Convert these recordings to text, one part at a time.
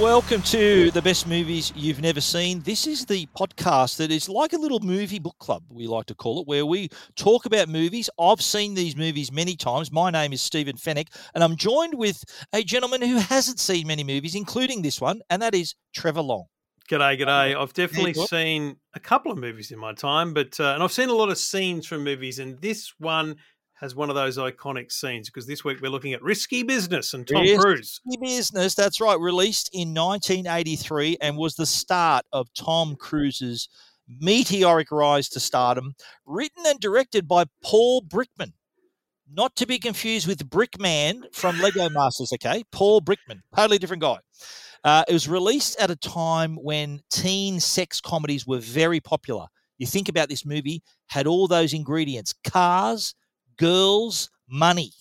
Welcome to the best movies you've never seen. This is the podcast that is like a little movie book club, we like to call it, where we talk about movies. I've seen these movies many times. My name is Stephen Fenech, and I'm joined with a gentleman who hasn't seen many movies, including this one, and that is Trevor Long. G'day, g'day. I've definitely seen a couple of movies in my time, but uh, and I've seen a lot of scenes from movies, and this one has one of those iconic scenes because this week we're looking at Risky Business and Tom Risky Cruise. Risky Business, that's right, released in 1983 and was the start of Tom Cruise's meteoric rise to stardom, written and directed by Paul Brickman. Not to be confused with Brickman from Lego Masters, okay? Paul Brickman, totally different guy. Uh, it was released at a time when teen sex comedies were very popular. You think about this movie, had all those ingredients cars, girls, money.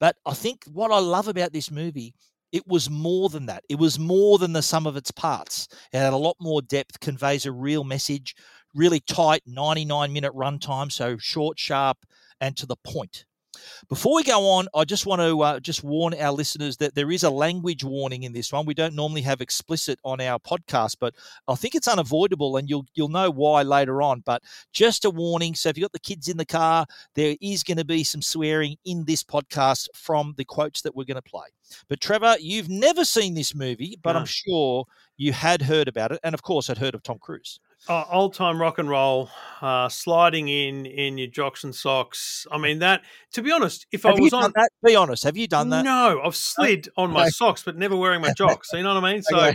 But I think what I love about this movie, it was more than that. It was more than the sum of its parts. It had a lot more depth, conveys a real message, really tight 99 minute runtime, so short, sharp, and to the point. Before we go on, I just want to uh, just warn our listeners that there is a language warning in this one. We don't normally have explicit on our podcast, but I think it's unavoidable, and you'll you'll know why later on. But just a warning. So if you've got the kids in the car, there is going to be some swearing in this podcast from the quotes that we're going to play. But Trevor, you've never seen this movie, but No. I'm sure you had heard about it, and of course, had heard of Tom Cruise. Uh, old time rock and roll, uh, sliding in in your jocks and socks. I mean that. To be honest, if Have I was on, that? Be honest. Have you done that? no, I've slid on my socks, but never wearing my jocks. You know what I mean? So.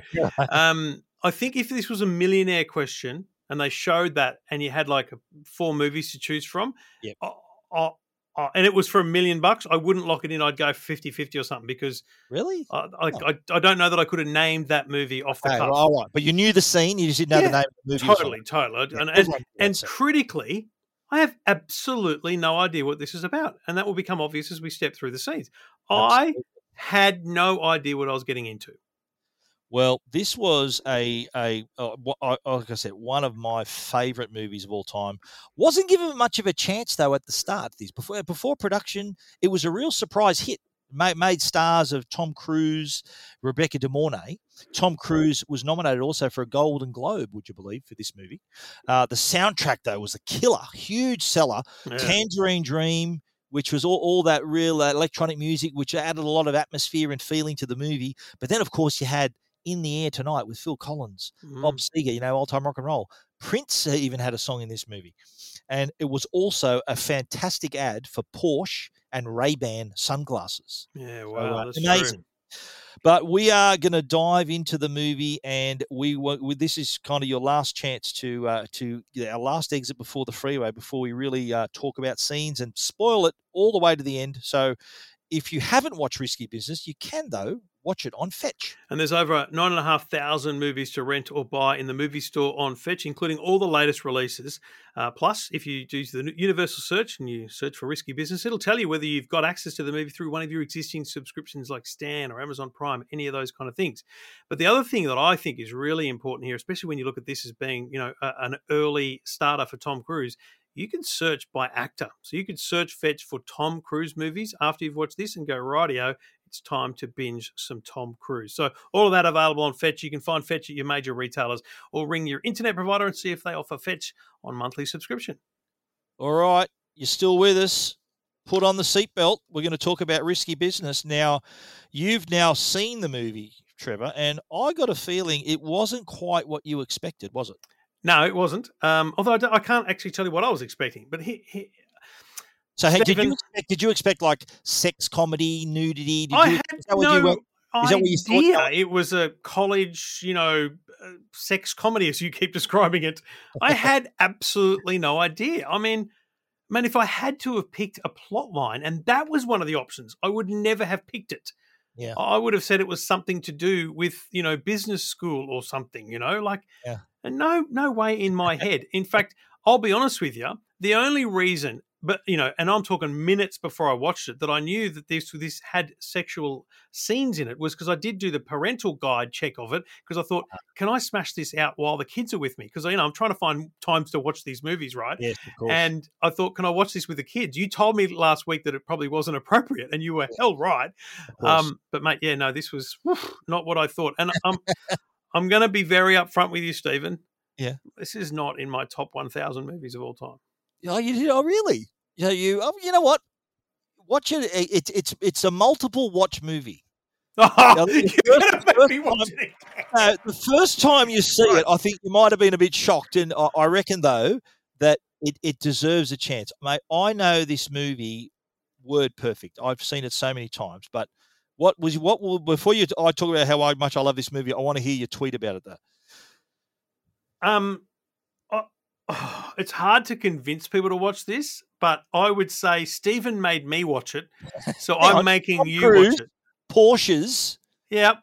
Um, I think if this was a millionaire question and they showed that, and you had like four movies to choose from, Yep. I- I- I- and it was for a million bucks, I wouldn't lock it in. I'd go 50 50 or something because really? I, I. I, I don't know that I could have named that movie off the Okay, cuff. well, all right. But you knew the scene. You just didn't know Yeah, the name of the movie. totally, totally. Yeah, and and, and critically, I have absolutely no idea what this is about. And that will become obvious as we step through the scenes. I had no idea what I was getting into. Well, this was a a uh, wha- uh, like I said, one of my favourite movies of all time. Wasn't given much of a chance though at the start. This before before production, it was a real surprise hit. Made, made stars of Tom Cruise, Rebecca De Mornay. Tom Cruise was nominated also for a Golden Globe, would you believe, for this movie? Uh, the soundtrack though was a killer, huge seller. Yeah. Tangerine Dream, which was all, all that real uh, electronic music, which added a lot of atmosphere and feeling to the movie. But then, of course, you had In the Air Tonight with Phil Collins, Bob Mm. Seger, you know, old time rock and roll. Prince uh, even had a song in this movie. And it was also a fantastic ad for Porsche and Ray-Ban sunglasses. Yeah, So, wow. uh, that's amazing. But we are going to dive into the movie, and we, we this is kind of your last chance to uh, to yeah, our last exit before the freeway before we really uh, talk about scenes and spoil it all the way to the end. So, if you haven't watched Risky Business, you can though watch it on Fetch. And there's over nine and a half thousand movies to rent or buy in the movie store on Fetch, including all the latest releases. Uh, plus, if you do the universal search and you search for risky business, it'll tell you whether you've got access to the movie through one of your existing subscriptions like Stan or Amazon Prime, any of those kind of things. But the other thing that I think is really important here, especially when you look at this as being, you know, a, an early starter for Tom Cruise, you can search by actor. So you could search Fetch for Tom Cruise movies after you've watched this and go, rightio, it's time to binge some Tom Cruise. So all of that available on Fetch. You can find Fetch at your major retailers or ring your internet provider and see if they offer Fetch on monthly subscription. All right, you're still with us. Put on the seatbelt. We're going to talk about risky business. Now, you've now seen the movie, Trevor, and I got a feeling it wasn't quite what you expected, was it? No, it wasn't. Um, although I, I can't actually tell you what I was expecting. But he, he, So, hey, did you expect, did you expect like sex comedy, nudity? Did I you, had is that what you no went- is that what you thought? idea it was a college, you know, uh, sex comedy, as you keep describing it. I had absolutely no idea. I mean, man, if I had to have picked a plot line, and that was one of the options, I would never have picked it. Yeah. I would have said it was something to do with, you know, business school or something, you know, like, Yeah. and no, no way in my head. In fact, I'll be honest with you, the only reason, but you know, and I'm talking minutes before I watched it, that I knew that this this had sexual scenes in it was because I did do the parental guide check of it because I thought, can I smash this out while the kids are with me? Because you know, I'm trying to find times to watch these movies, right? Yes, of course. And I thought, can I watch this with the kids? You told me last week that it probably wasn't appropriate, and you were hell right. Um, but mate, yeah, no, this was woof, not what I thought. And I'm I'm going to be very upfront with you, Stephen. Yeah. this is not in my top 1,000 movies of all time. Oh, you did? Oh, really? Yeah, you. Oh, you know what? Watch it. it- It's it's it's a multiple watch movie. Oh, the first- going to make first time- it. Uh, the first time you see it, I think you might have been a bit shocked, and I, I reckon though that it, it deserves a chance, mate. I know this movie word perfect. I've seen it so many times, but what was what will before you? I talk about how much I love this movie. I want to hear your tweet about it though. Um, I- it's hard to convince people to watch this, but I would say Stephen made me watch it, so I'm on, making Tom you Cruise? watch it. Porsches, Yeah.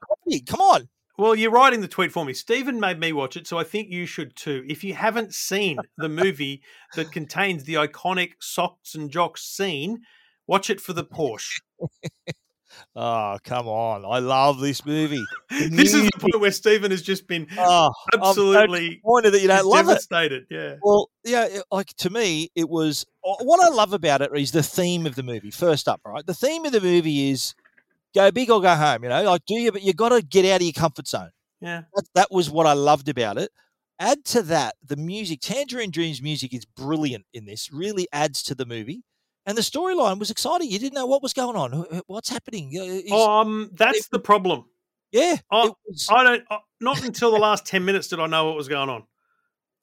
Come on. Well, you're writing the tweet for me. Stephen made me watch it, so I think you should too. If you haven't seen the movie that contains the iconic socks and jocks scene, watch it for the Porsche. Oh, come on. I love this movie. this is the point where Stephen has just been Oh, I'm so absolutely disappointed that you don't love it. devastated. Yeah. Well, yeah, like to me, it was uh, what I love about it is the theme of the movie. First up, right? The theme of the movie is go big or go home. You know, like do you, but you got to get out of your comfort zone. Yeah. That, that was what I loved about it. Add to that the music. Tangerine Dream's music is brilliant in this. Really adds to the movie, and the storyline was exciting. You didn't know what was going on. What's happening? Uh, Um, that's the problem. yeah, it was- I don't. uh, Not until the last ten minutes did I know what was going on.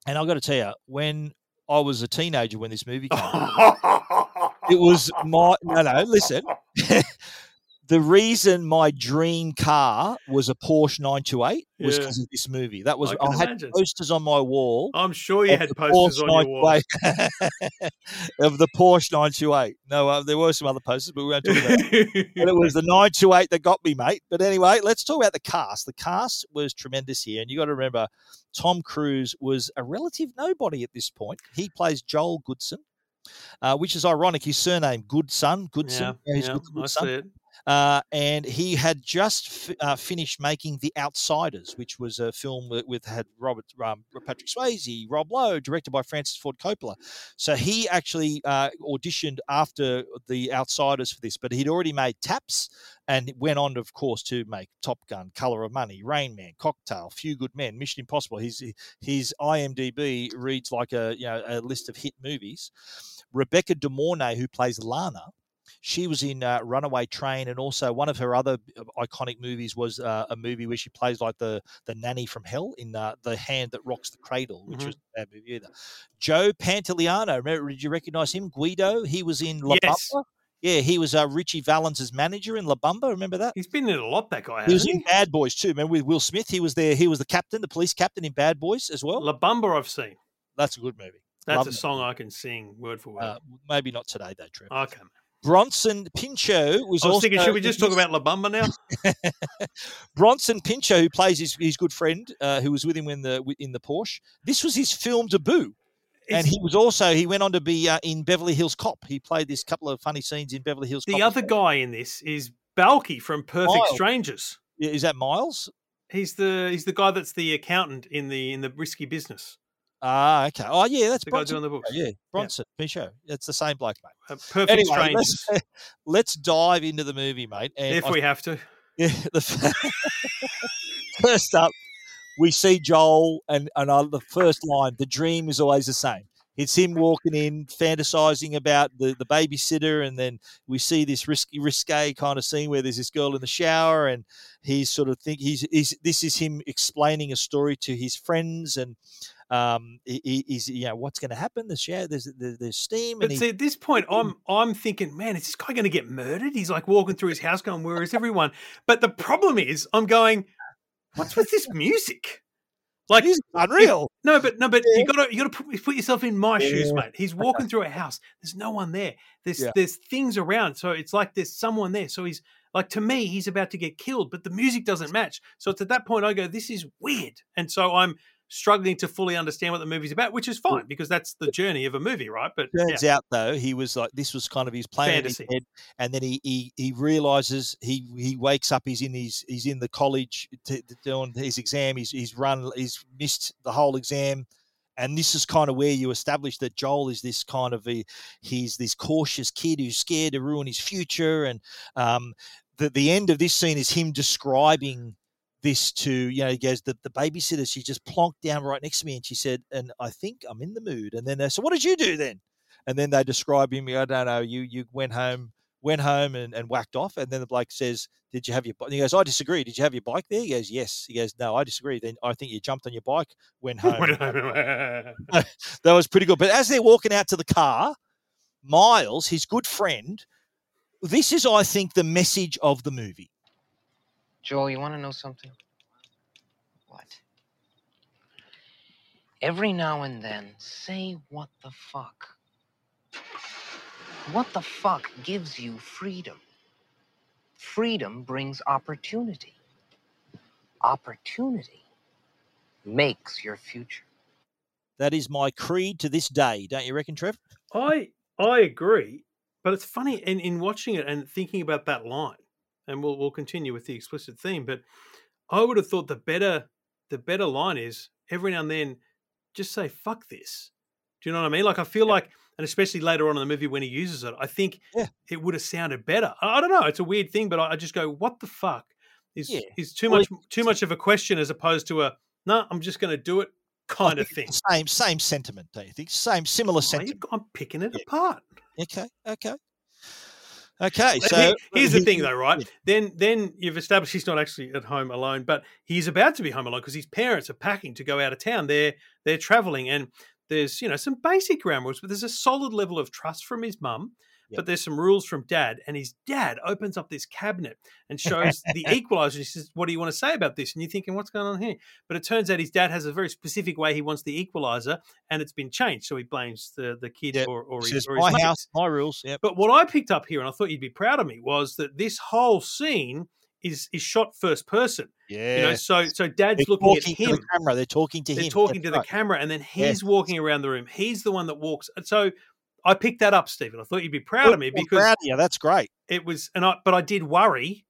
and I've got to tell you, when I was a teenager when this movie came, out, it was my no no listen the reason my dream car was a porsche 928 was Yeah. because of this movie that was I i, had imagine. posters on my wall I'm sure you had posters Porsche on your wall. of the porsche 928 no uh, there were some other posters but we won't talk about it but it was the 928 that got me mate but anyway let's talk about the cast the cast was tremendous here and you got to remember tom cruise was a relative nobody at this point he plays joel goodson uh, which is ironic. His surname Goodson, Goodson. yeah, yeah, good- I son. see it. Uh, and he had just f- uh, finished making The Outsiders, which was a film with, with had Robert um, Patrick Swayze, Rob Lowe, directed by Francis Ford Coppola. So he actually uh, auditioned after The Outsiders for this, but he'd already made Taps and went on, of course, to make Top Gun, Color of Money, Rain Man, Cocktail, Few Good Men, Mission Impossible. His his IMDb reads like a you know a list of hit movies. Rebecca De Mornay, who plays Lana, she was in uh, Runaway Train, and also one of her other uh, iconic movies was uh, a movie where she plays like the the nanny from hell in uh, The Hand That Rocks the Cradle, which Mhm. was a bad movie either. Joe Pantoliano, remember? Did you recognize him? Guido. He was in La Yes. Bamba. Yeah, he was uh, Ritchie Valens' manager in La Bamba. Remember that? He's been in a lot. That guy. He was hasn't in Bad Boys too. Remember with Will Smith? He was there. He was the captain, the police captain in Bad Boys as well. La Bamba. I've seen. That's a good movie. That's Love a song I can sing word for word. Uh, maybe not today though, Trevor. okay. Bronson Pinchot was I was also thinking, should we just talk about La Bamba now? Bronson Pinchot, who plays his, his good friend, uh, who was with him in the in the Porsche. This was his film debut, and he was also he went on to be uh, in Beverly Hills Cop. He played this couple of funny scenes in Beverly Hills. the Cop. other guy in this is Balki from Perfect Miles. Strangers. Is that Miles? He's the he's the guy that's the accountant in the in the risky business. Ah, okay. Oh, yeah, that's The guy Bronson. doing the books. Yeah, Bronson Pinchot. It's the same bloke, mate. Uh, Perfect Anyway, Strangers. let's, let's dive into the movie, mate. And If I we have to. Yeah, the first up, we see Joel, and and the first line, the dream is always the same. It's him walking in, fantasizing about the, the babysitter, and then we see this risky, risque kind of scene where there's this girl in the shower, and he's sort of think he's, he's this is him explaining a story to his friends, and um, he- you know what's going to happen. The shower, there's there's, steam, But and he, see, at this point, I'm I'm thinking, man, is this guy going to get murdered? He's like walking through his house, going, "Where is everyone?" But the problem is, I'm going, "What's with this music?" Like, he's unreal. no, but no, but you got to you got to put, yourself in my shoes, mate. He's walking through a house. There's no one there. There's Yeah. there's things around, so it's like there's someone there. So he's like, to me, he's about to get killed, but the music doesn't match. So it's at that point I go, this is weird, and so I'm struggling to fully understand what the movie's about, which is fine because that's the journey of a movie, right? But yeah. turns out though he was like this was kind of his plan in his head and then he he, he realizes he he wakes up he's in his he's in the college to, to doing his exam he's he's run he's missed the whole exam and this is kind of where you establish that Joel is this kind of a he's this cautious kid who's scared to ruin his future and um the the end of this scene is him describing this to you know he goes the, the babysitter she just plonked down right next to me and she said and i think i'm in the mood. And then they said what did you do then? And then they describe him i don't know you you went home went home and, and whacked off. And then the bloke says did you have your bike he goes i disagree. Did you have your bike there? He goes yes. He goes no i disagree. Then i think you jumped on your bike went home. That was pretty good. But as they're walking out to the car miles his good friend this is i think the message of the movie Joel, you want to know something? What? Every now and then, say what the fuck. What the fuck gives you freedom? Freedom brings opportunity. Opportunity makes your future. that is my creed to this day don't you reckon trev I I agree, but it's funny in, in watching it and thinking about that line, and we'll we'll continue with the explicit theme. But I would have thought the better the better line is every now and then just say fuck this. Do you know what I mean? Like I feel like, and especially later on in the movie when he uses it, I think Yeah. it would have sounded better. I, don't know. It's a weird thing, but I, I just go, what the fuck is Yeah. is too Well, much too much of a question as opposed to a no, I'm just going to do it kind of thing. Same, same sentiment, don't you think? Same, similar sentiment. I'm picking it Yeah. apart. Okay, okay, okay. So here's the thing, though, right? yeah. Then, then you've established he's not actually at home alone, but he's about to be home alone because his parents are packing to go out of town. They're they're traveling, and there's you know some basic ground rules, but there's a solid level of trust from his mum. Yep. But there's some rules from dad, and his dad opens up this cabinet and shows the equalizer. He says, "What do you want to say about this?" And you're thinking, "What's going on here?" But it turns out his dad has a very specific way he wants the equalizer, and it's been changed. So he blames the the kid Yep. or, or his, or his my mates. house, my rules. Yep. But what I picked up here, and I thought you'd be proud of me, was that this whole scene is is shot first person. Yeah. You know, so so dad's They're looking at talking to him. the camera. They're talking to They're him. talking That's to the camera, and then he's walking around the room. He's the one that walks. And so I picked that up, Stephen. I thought you'd be proud Good, of me because proud of you. That's great. it was, and I but I did worry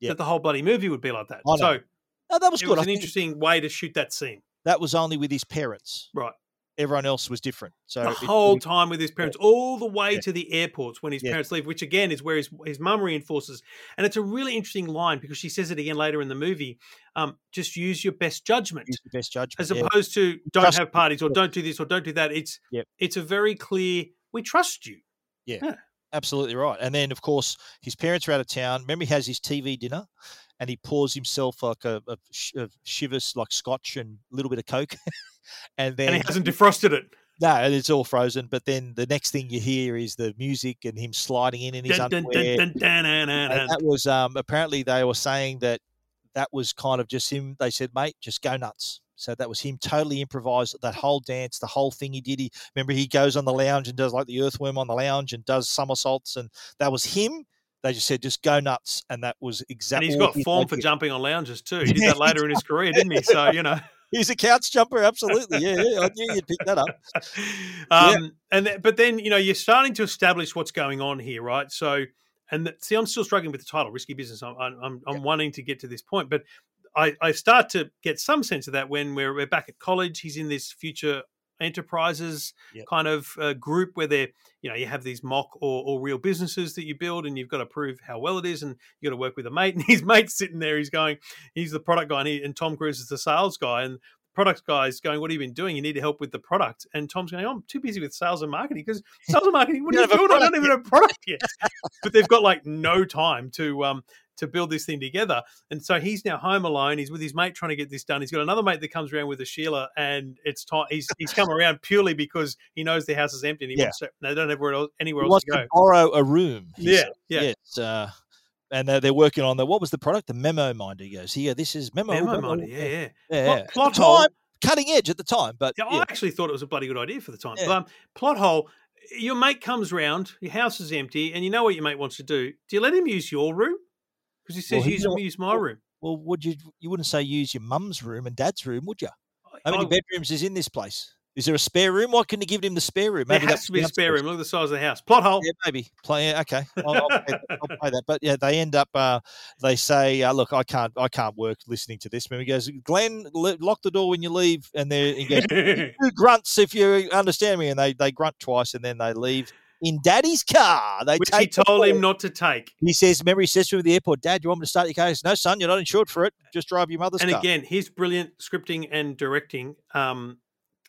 Yeah. that the whole bloody movie would be like that. So No, that was it good. was an interesting way to shoot that scene. that was only with his parents. Right. Everyone else was different. So the it- whole it- time with his parents, all the way Yeah. to the airports when his Yeah. parents leave, which again is where his his mum reinforces. And it's a really interesting line because she says it again later in the movie. Um, just use your best judgment. use your best judgment. As yeah. opposed to don't trust have parties or don't do this or don't do that. It's it's a very clear we trust you. Yeah. Absolutely right. And then, of course, his parents are out of town. Remember, he has his TV dinner, and he pours himself like a, a, a shivers like scotch and a little bit of coke, and then And he hasn't defrosted it. no, and it's all frozen. But then the next thing you hear is the music and him sliding in in his Dun, underwear. dun, dun, And that was um, apparently they were saying that that was kind of just him. They said, "Mate, just go nuts." So that was him totally improvised that whole dance, the whole thing he did. He remember he goes on the lounge and does like the earthworm on the lounge and does somersaults, and that was him. They just said, just go nuts, and that was And exactly. he's all got form for jumping on lounges too. He did that later in his career, didn't he? So you know. He's a couch jumper, absolutely. Yeah, yeah. I knew you'd pick that up. um, and th- but then you know you're starting to establish what's going on here, right? So, and see, I'm still struggling with the title, risky business. I'm I'm, I'm, I'm wanting to get to this point, but I, I start to get some sense of that when we're, we're back at college. He's in this future enterprises Yep. kind of uh, group where they're you know you have these mock or, or real businesses that you build and you've got to prove how well it is and you got to work with a mate and his mate's sitting there he's going he's the product guy and, he, and tom cruise is the sales guy and product guy's going, "What have you been doing? You need to help with the product." And Tom's going, "I'm too busy with sales and marketing because sales and marketing. What are you don't have a doing? I don't even have a product yet." but they've got like no time to um to build this thing together. And so he's now home alone. He's with his mate trying to get this done. He's got another mate that comes around with a Sheila, and it's time. He's he's come around purely because he knows the house is empty and he Yeah. wants to. They don't have anywhere else, anywhere He else to go. to borrow a room. Yeah, said. yeah. Yes, uh, and uh, they're working on the what was the product? The memo minder. He goes, here, this is memo. Memo memo, minder, yeah, yeah. yeah. Yeah. Plot hole. time, cutting edge at the time, but Yeah, yeah. I actually thought it was a bloody good idea for the time. But, um, plot hole. Your mate comes round, your house is empty, and you know what your mate wants to do. Do you let him use your room? Because he says Well, he use, use my room. Well, would you? You wouldn't say use your mum's room and dad's room, would you? How many I- bedrooms is in this place? Is there a spare room? Why couldn't you give him the spare room? there Maybe has to be a spare room. Look at the size of the house. Plot hole. Yeah, maybe. Play. Okay. I'll, I'll, play, that- I'll play that. But yeah, they end up. Uh, they say, uh, "Look, I can't. I can't work listening to this." And he goes, "Glenn, le- lock the door when you leave." And they he goes, "Do grunts if you understand me." And they they grunt twice, and then they leave in Daddy's car. They Which he told him not to take. He says, "Remember, he says to him at the airport, Dad, you want me to start your car?" He goes, "No, son, you're not insured for it. Just drive your mother's And car." again, his brilliant scripting and directing. Um,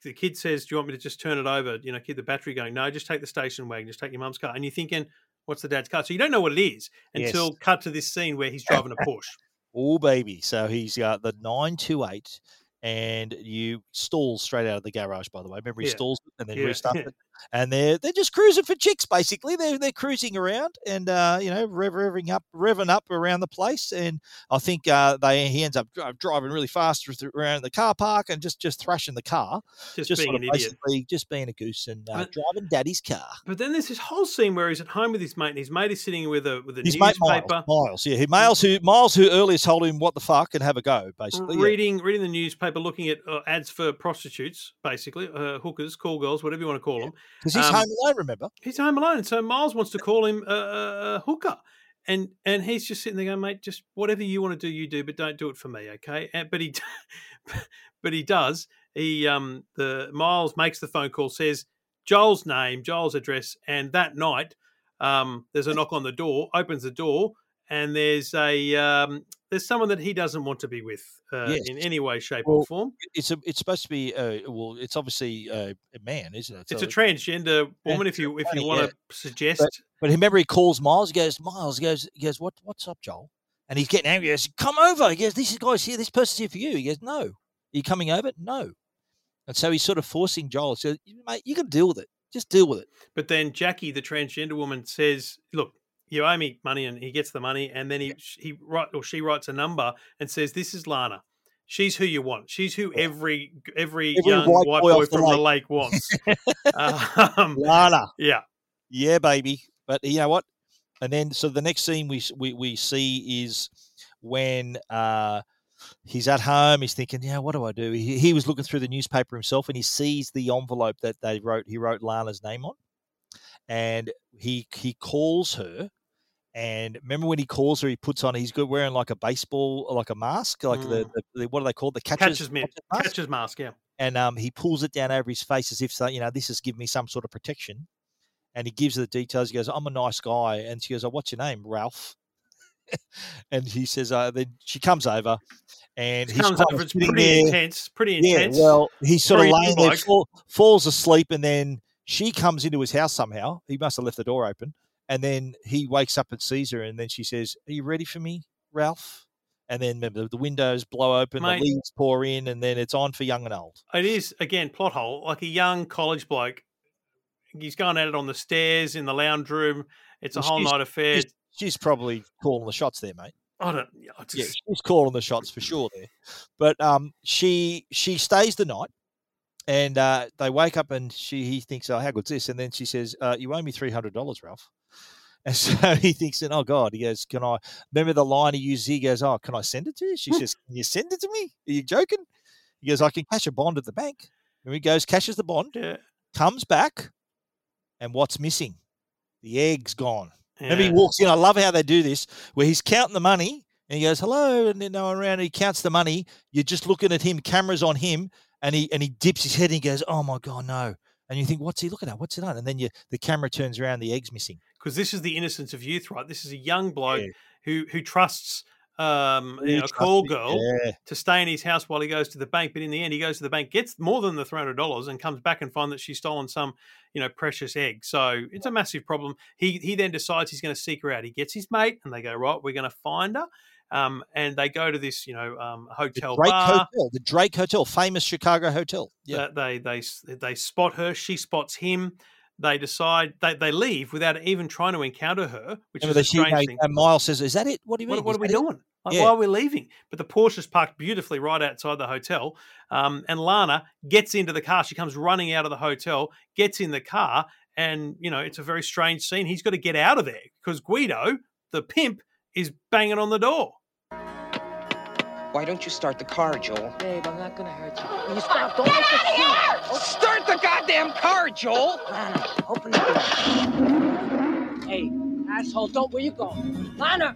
the kid says, "Do you want me to just turn it over?" You know, keep the battery going. No, just take the station wagon. Just take your mum's car. And you're thinking, "What's the dad's car?" So you don't know what it is Yes. until cut to this scene where he's driving a Porsche. Oh baby! So he's got the nine two eight, and you stall straight out of the garage. By the way, remember he Yeah. stalls and then Yeah. restarts it, and they're they're just cruising for chicks. Basically, they're they're cruising around and uh, you know rev, revving up revving up around the place. And I think uh, they he ends up driving really fast around the car park and just just thrashing the car, Just, just being sort an of idiot. basically just being a goose and uh, But- driving daddy's car. But then there's this whole scene where he's at home with his mate, and his mate is sitting with a with a His mate newspaper, Miles, Miles, yeah, he Miles who Miles who earlier told him what the fuck and have a go, basically. yeah. reading reading the newspaper, looking at uh, ads for prostitutes, basically uh, hookers, call girls, whatever you want to call them. Because he's Um, home alone, remember? He's home alone, so Miles wants to call him a, a, a hooker, and and he's just sitting there going, "Mate, just whatever you want to do, you do, but don't do it for me, okay?" And, but he, but he does. He um the Miles makes the phone call, says Joel's name, Joel's address, and that night, um, there's a knock on the door. Opens the door, and there's a um, there's someone that he doesn't want to be with uh, Yes. in any way, shape, Well, or form. It's a. It's supposed to be. Uh, well, it's obviously uh, a man, isn't it? It's a transgender woman. If you if you want yeah. to suggest, But remember, he calls Miles. He goes, Miles. He goes. He goes. What? What's up, Joel? And he's getting angry. He goes, Come over. He goes. This guy's here. This person's here for you. He goes, No. Are you coming over? No. And so he's sort of forcing Joel. So, mate, you can deal with it. Just deal with it. But then Jackie, the transgender woman, says, "Look, you owe me money," and he gets the money, and then he he write or she writes a number and says, "This is Lana. She's who you want. She's who every every, Every young white white, boy boy, the from the lake. lake wants." um, Lana. yeah, Yeah, baby. But you know what? And then, so the next scene we we, we see is when uh, he's at home. He's thinking, yeah, what do I do? He, he was looking through the newspaper himself, and he sees the envelope that they wrote. He wrote Lana's name on, and he he calls her. And remember when he calls her, he puts on. He's good wearing like a baseball, like a mask, like the, Mm. the, the what do they call? The catcher's, catcher's mask? catches mask. Yeah, and um, he pulls it down over his face as if so, you know this is giving me some sort of protection. And he gives her the details. He goes, "I'm a nice guy," and she goes, "Oh, what's your name, Ralph?" and he says, uh, "Then she comes over, and he's comes over. It's pretty there. intense. Pretty intense. Yeah, well, he's sort of Very laying there, fall, falls asleep, and then she comes into his house somehow. He must have left the door open, and then he wakes up and sees her, and then she says, "Are you ready for me, Ralph?" And then remember, the windows blow open, Mate. the leaves pour in, and then it's on for young and old. It is again plot hole. Like a young college bloke, he's going at it on the stairs in the lounge room. It's a Well, whole night affair. She's, she's probably calling the shots there, mate. I don't. I just, Yeah, she's calling the shots for sure there. But um, she she stays the night, and uh, they wake up and she he thinks, oh, how good's this? And then she says, uh, you owe me three hundred dollars, Ralph. And so he thinks, and oh God, he goes, can I remember the line he uses? He goes, oh, can I send it to you? She hmm. says, can you send it to me? Are you joking? He goes, I can cash a bond at the bank. And he goes, cashes the bond, yeah. comes back, and what's missing? The egg's gone. Remember, he walks in. I love how they do this, where he's counting the money and he goes, "Hello," and then no one around. He counts the money. You're just looking at him. Cameras on him, and he and he dips his head and he goes, "Oh my god, no!" And you think, "What's he looking at? What's it on?" And then you the camera turns around. The egg's missing. Because this is the innocence of youth, right? This is a young bloke Yeah. who who trusts um, you know, a call girl yeah. to stay in his house while he goes to the bank. But in the end, he goes to the bank, gets more than the three hundred dollars, and comes back and find that she's stolen some, you know, precious egg. So it's a massive problem. He he then decides he's going to seek her out. He gets his mate, and they go right. We're going to find her. Um, and they go to this, you know, um, The hotel Drake bar. Hotel, the Drake Hotel, famous Chicago hotel. Yeah, they they they spot her. She spots him. They decide they, they leave without even trying to encounter her, which Remember is a strange huge thing. and Miles says, "Is that it? What do you mean? What, what are we doing? Like, Yeah. Why are we leaving? But the Porsche is parked beautifully right outside the hotel. Um, and Lana gets into the car. She comes running out of the hotel, gets in the car, and you know it's a very strange scene. He's got to get out of there because Guido, the pimp, is banging on the door. Why don't you start the car, Joel? Babe, I'm not gonna hurt you. Will you stop? Don't make a scene. Oh, start the goddamn car, Joel! Lana, open the door. Hey, asshole, don't. Where you going? Lana!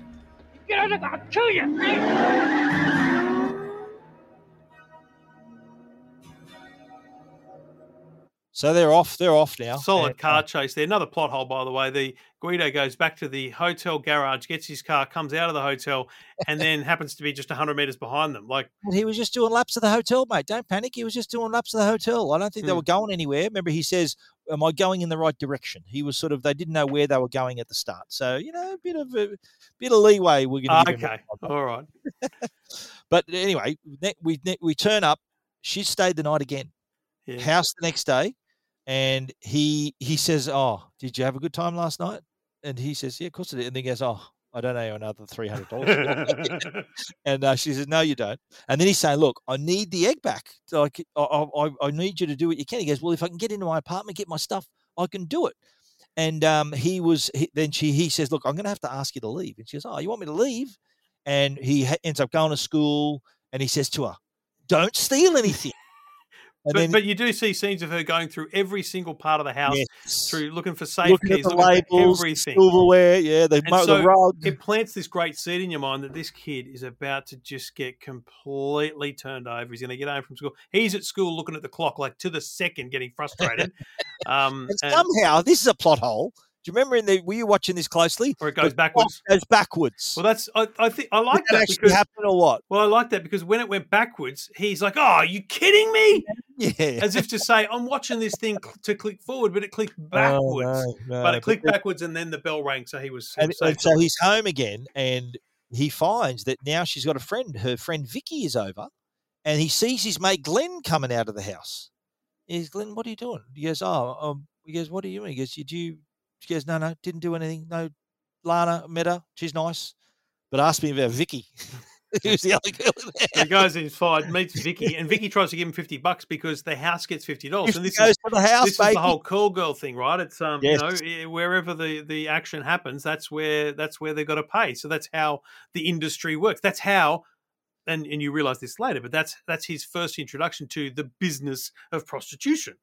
Get out of the I'll kill you! So they're off. They're off now. Solid And, car chase there. Another plot hole, by the way. The Guido goes back to the hotel garage, gets his car, comes out of the hotel, and then happens to be just hundred meters behind them. Like He was just doing laps of the hotel, mate. Don't panic. He was just doing laps of the hotel. I don't think they Hmm. were going anywhere. Remember, he says, "Am I going in the right direction?" He was sort of. They didn't know where they were going at the start, so you know, a bit of a bit of leeway. We're going to okay, all right. But anyway, we we turn up. She stayed the night again. Yeah. House the next day, and he he says, "Oh, did you have a good time last night?" And he says, "Yeah, of course I did." And then he goes, "Oh, I don't owe you another three hundred dollars." And uh, she says, "No, you don't." And then he's saying, "Look, I need the egg back. Like, I, I, I need you to do what you can." He goes, "Well, if I can get into my apartment, get my stuff, I can do it." And um, he was he, then she he says, "Look, I'm going to have to ask you to leave." And she goes, "Oh, you want me to leave?" And he ha- ends up going to school, and he says to her, "Don't steal anything." But, then but you do see scenes of her going through every single part of the house, yes, through looking for safe looking keys, at the looking labels, for everything. silverware, yeah, the, And mo- so the rug. It plants this great seed in your mind that this kid is about to just get completely turned over. He's going to get home from school. He's at school looking at the clock, like to the second, getting frustrated. um, and and- somehow, this is a plot hole. Do you remember in the? Were you watching this closely? or it goes backwards. Goes backwards. Well, that's I, I think I like Did that that actually happen or what? well, I like that because when it went backwards, he's like, "Oh, are you kidding me?" Yeah. As if to say, "I'm watching this thing cl- to click forward, but it clicked backwards." Oh, no, but it clicked then- backwards, and then the bell rang, so he was, And, and so he's home again, and he finds that now she's got a friend. Her friend Vicky is over, and he sees his mate Glenn coming out of the house. He goes, Glenn, what are you doing? He goes, Oh, um, he goes, What are you doing? He goes, Did you? She goes, No, no, didn't do anything. No, Lana met her. She's nice, but asked me about Vicky. Who's the other girl in there? He goes inside, meets Vicky, and Vicky tries to give him fifty bucks because the house gets fifty dollars. And this goes is to the house, this is the whole call girl thing, right? It's um, Yes. you know, eh, wherever the the action happens, that's where that's where they've got to pay. So that's how the industry works. That's how, and and you realize this later, but that's that's his first introduction to the business of prostitution.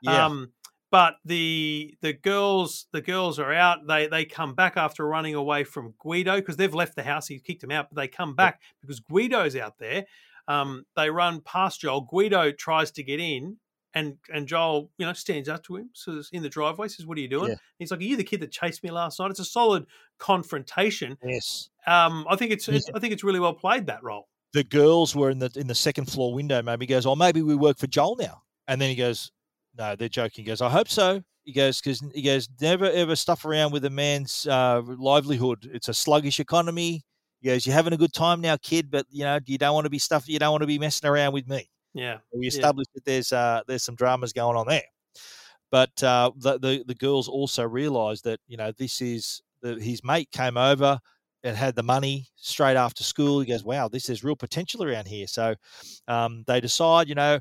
yeah. Um, but the the girls the girls are out. They they come back after running away from Guido because they've left the house. He kicked them out, but they come back because Guido's out there. Um, they run past Joel. Guido tries to get in, and and Joel you know stands up to him, says in the driveway, says, "What are you doing?" Yeah. He's like, "Are you the kid that chased me last night?" It's a solid confrontation. yes. Um, I think it's, Yeah. it's I think it's really well played that role. the girls were in the in the second floor window. Maybe he goes, oh, maybe we work for Joel now. And then he goes, no, they're joking. He goes, I hope so. He goes, because he goes, never ever stuff around with a man's uh, livelihood. It's a sluggish economy. He goes, you're having a good time now, kid, but you know you don't want to be stuff. You don't want to be messing around with me. Yeah, We established that there's uh, there's some dramas going on there. But uh, the, the the girls also realised that you know this is the, his mate came over. and had the money straight after school. He goes, "Wow, this is real potential around here." So um, they decide, you know,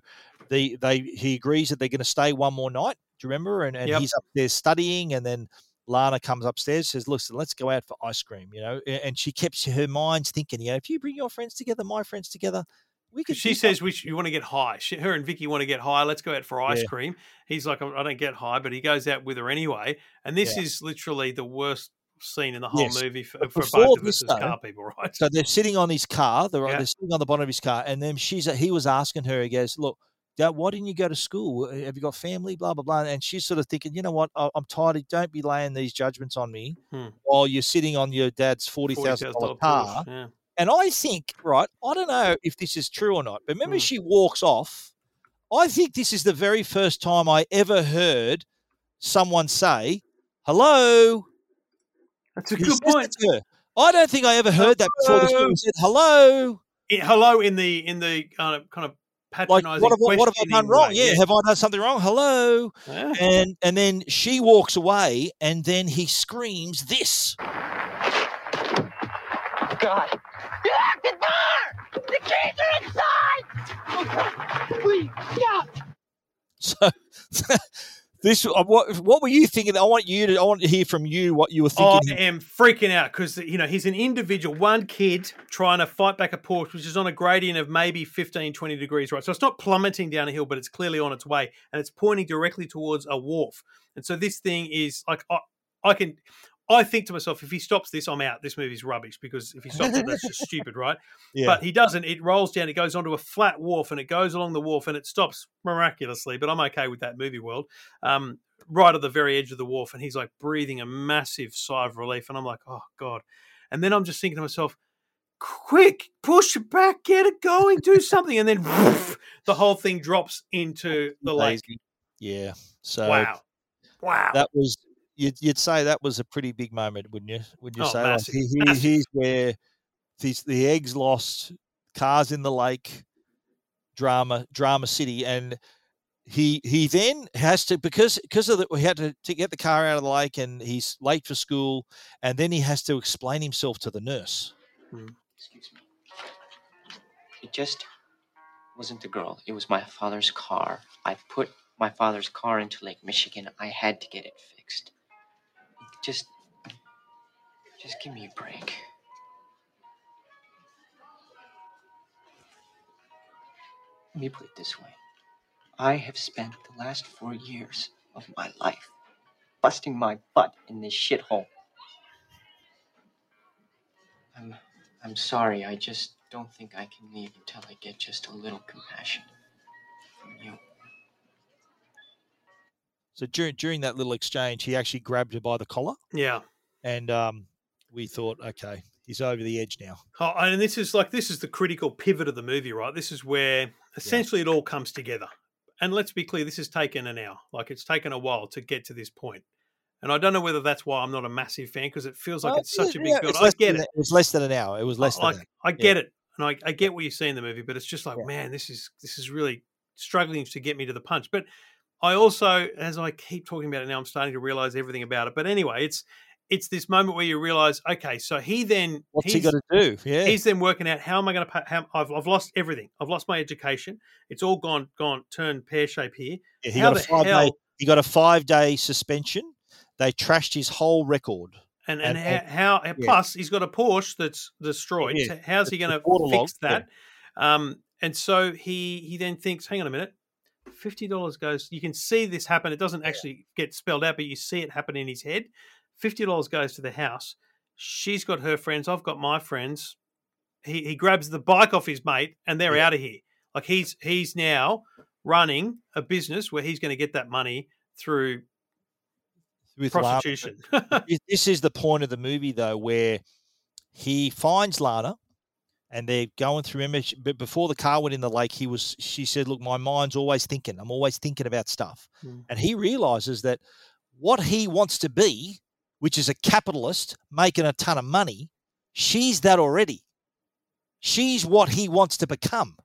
the they he agrees that they're going to stay one more night. Do you remember? And, and Yep. he's up there studying, and then Lana comes upstairs, says, "Listen, let's go out for ice cream." You know, and she keeps her mind thinking, you know, if you bring your friends together, my friends together, we could. She says we you want to get high. She, her and Vicky want to get high. Let's go out for ice Yeah. cream. He's like, I don't get high, but he goes out with her anyway. And this Yeah. is literally the worst scene in the whole Yes. movie for, for both of us as though, car people, right? So they're sitting on his car. They're, Yeah. they're sitting on the bottom of his car, and then she's he was asking her. He goes, "Look, why didn't you go to school? Uh, Have you got family? Blah blah blah." And she's sort of thinking, "You know what? I'm tired. of Don't be laying these judgments on me Hmm. while you're sitting on your dad's forty thousand dollar car." Yeah. And I think, right, I don't know if this is true or not, but remember Hmm. she walks off. I think this is the very first time I ever heard someone say, "Hello." That's a He good point. I don't think I ever heard that before. This Hello. said, "Hello." It- hello in the in the uh, kind of like what have, I- what have I done wrong? way, Yeah, have I done something wrong? Hello, Yeah. and and then she walks away, and then he screams this. God. Lock the door! The keys are inside! Oh, God. Please, yeah. So this uh, what what were you thinking? I want you to I want to hear from you what you were thinking. I am freaking out because you know he's an individual, one kid trying to fight back a Porsche, which is on a gradient of maybe 15, 20 degrees, right? So it's not plummeting down a hill, but it's clearly on its way, and it's pointing directly towards a wharf. And so this thing is like I, I can. I think to myself, if he stops this, I'm out. This movie's rubbish because if he stops it, that's just stupid, right? yeah, But he doesn't. It rolls down. It goes onto a flat wharf, and it goes along the wharf, and it stops miraculously. But I'm okay with that movie world. Um, right at the very edge of the wharf, and he's like breathing a massive sigh of relief, and I'm like, oh god. And then I'm just thinking to myself, quick, push it back, get it going, do something, and then woof, the whole thing drops into the lake. Yeah. So Wow, wow. that was you'd, you'd say that was a pretty big moment, wouldn't you? Would you Oh, say Like, massive, he- he- massive. here's where these, the eggs lost, cars in the lake, drama, drama city, and he he then has to because because of the he had to, to get the car out of the lake and he's late for school and then he has to explain himself to the nurse mm. Excuse me. It just wasn't the girl. It was my father's car. I put my father's car into Lake Michigan. I had to get it fixed. Just. Just give me a break. Let me put it this way I have spent the last four years of my life busting my butt in this shithole. I'm I'm sorry, I just don't think I can leave until I get just a little compassion so during during that little exchange he actually grabbed her by the collar yeah. and um we thought okay he's over the edge now Oh, and this is like this is the critical pivot of the movie, right? This is where essentially it all comes together. And let's be clear, this has taken an hour. Like it's taken a while to get to this point. And I don't know whether that's why I'm not a massive fan because it feels like Well, it's such a big build. it's I less get than- it. it was less than an hour it was less than like that. I Yeah. get it, and I, I get what you see in the movie, but it's just like, man, this is this is really struggling to get me to the punch. But I also, as I keep talking about it now, I'm starting to realize everything about it. But anyway, it's it's this moment where you realize, okay, so he then what's he he's- got to do yeah He's then working out how am I going to pay? How, I've, I've lost everything. I've lost my education. It's all gone, gone, turned pear shape here. Yeah, he how got a five day he got a five day suspension. They trashed his whole record. And and, And- how, yeah. plus he's got a Porsche that's destroyed. Yeah, So how's he going to fix that? Um, and so he he then thinks, hang on a minute, fifty dollars goes. You can see this happen. It doesn't actually get spelled out, but you see it happen in his head. Fifty dollars goes to the house. She's got her friends. I've got my friends. He he grabs the bike off his mate, and they're Yeah. out of here. Like he's he's now running a business where he's going to get that money through With prostitution. This- This is the point of the movie, though, where he finds Lana, and they're going through. She- but before the car went in the lake, he was. She said, "Look, my mind's always thinking. I'm always thinking about stuff." Mm. And he realizes that what he wants to be, which is a capitalist making a ton of money, she's that already. She's what he wants to become.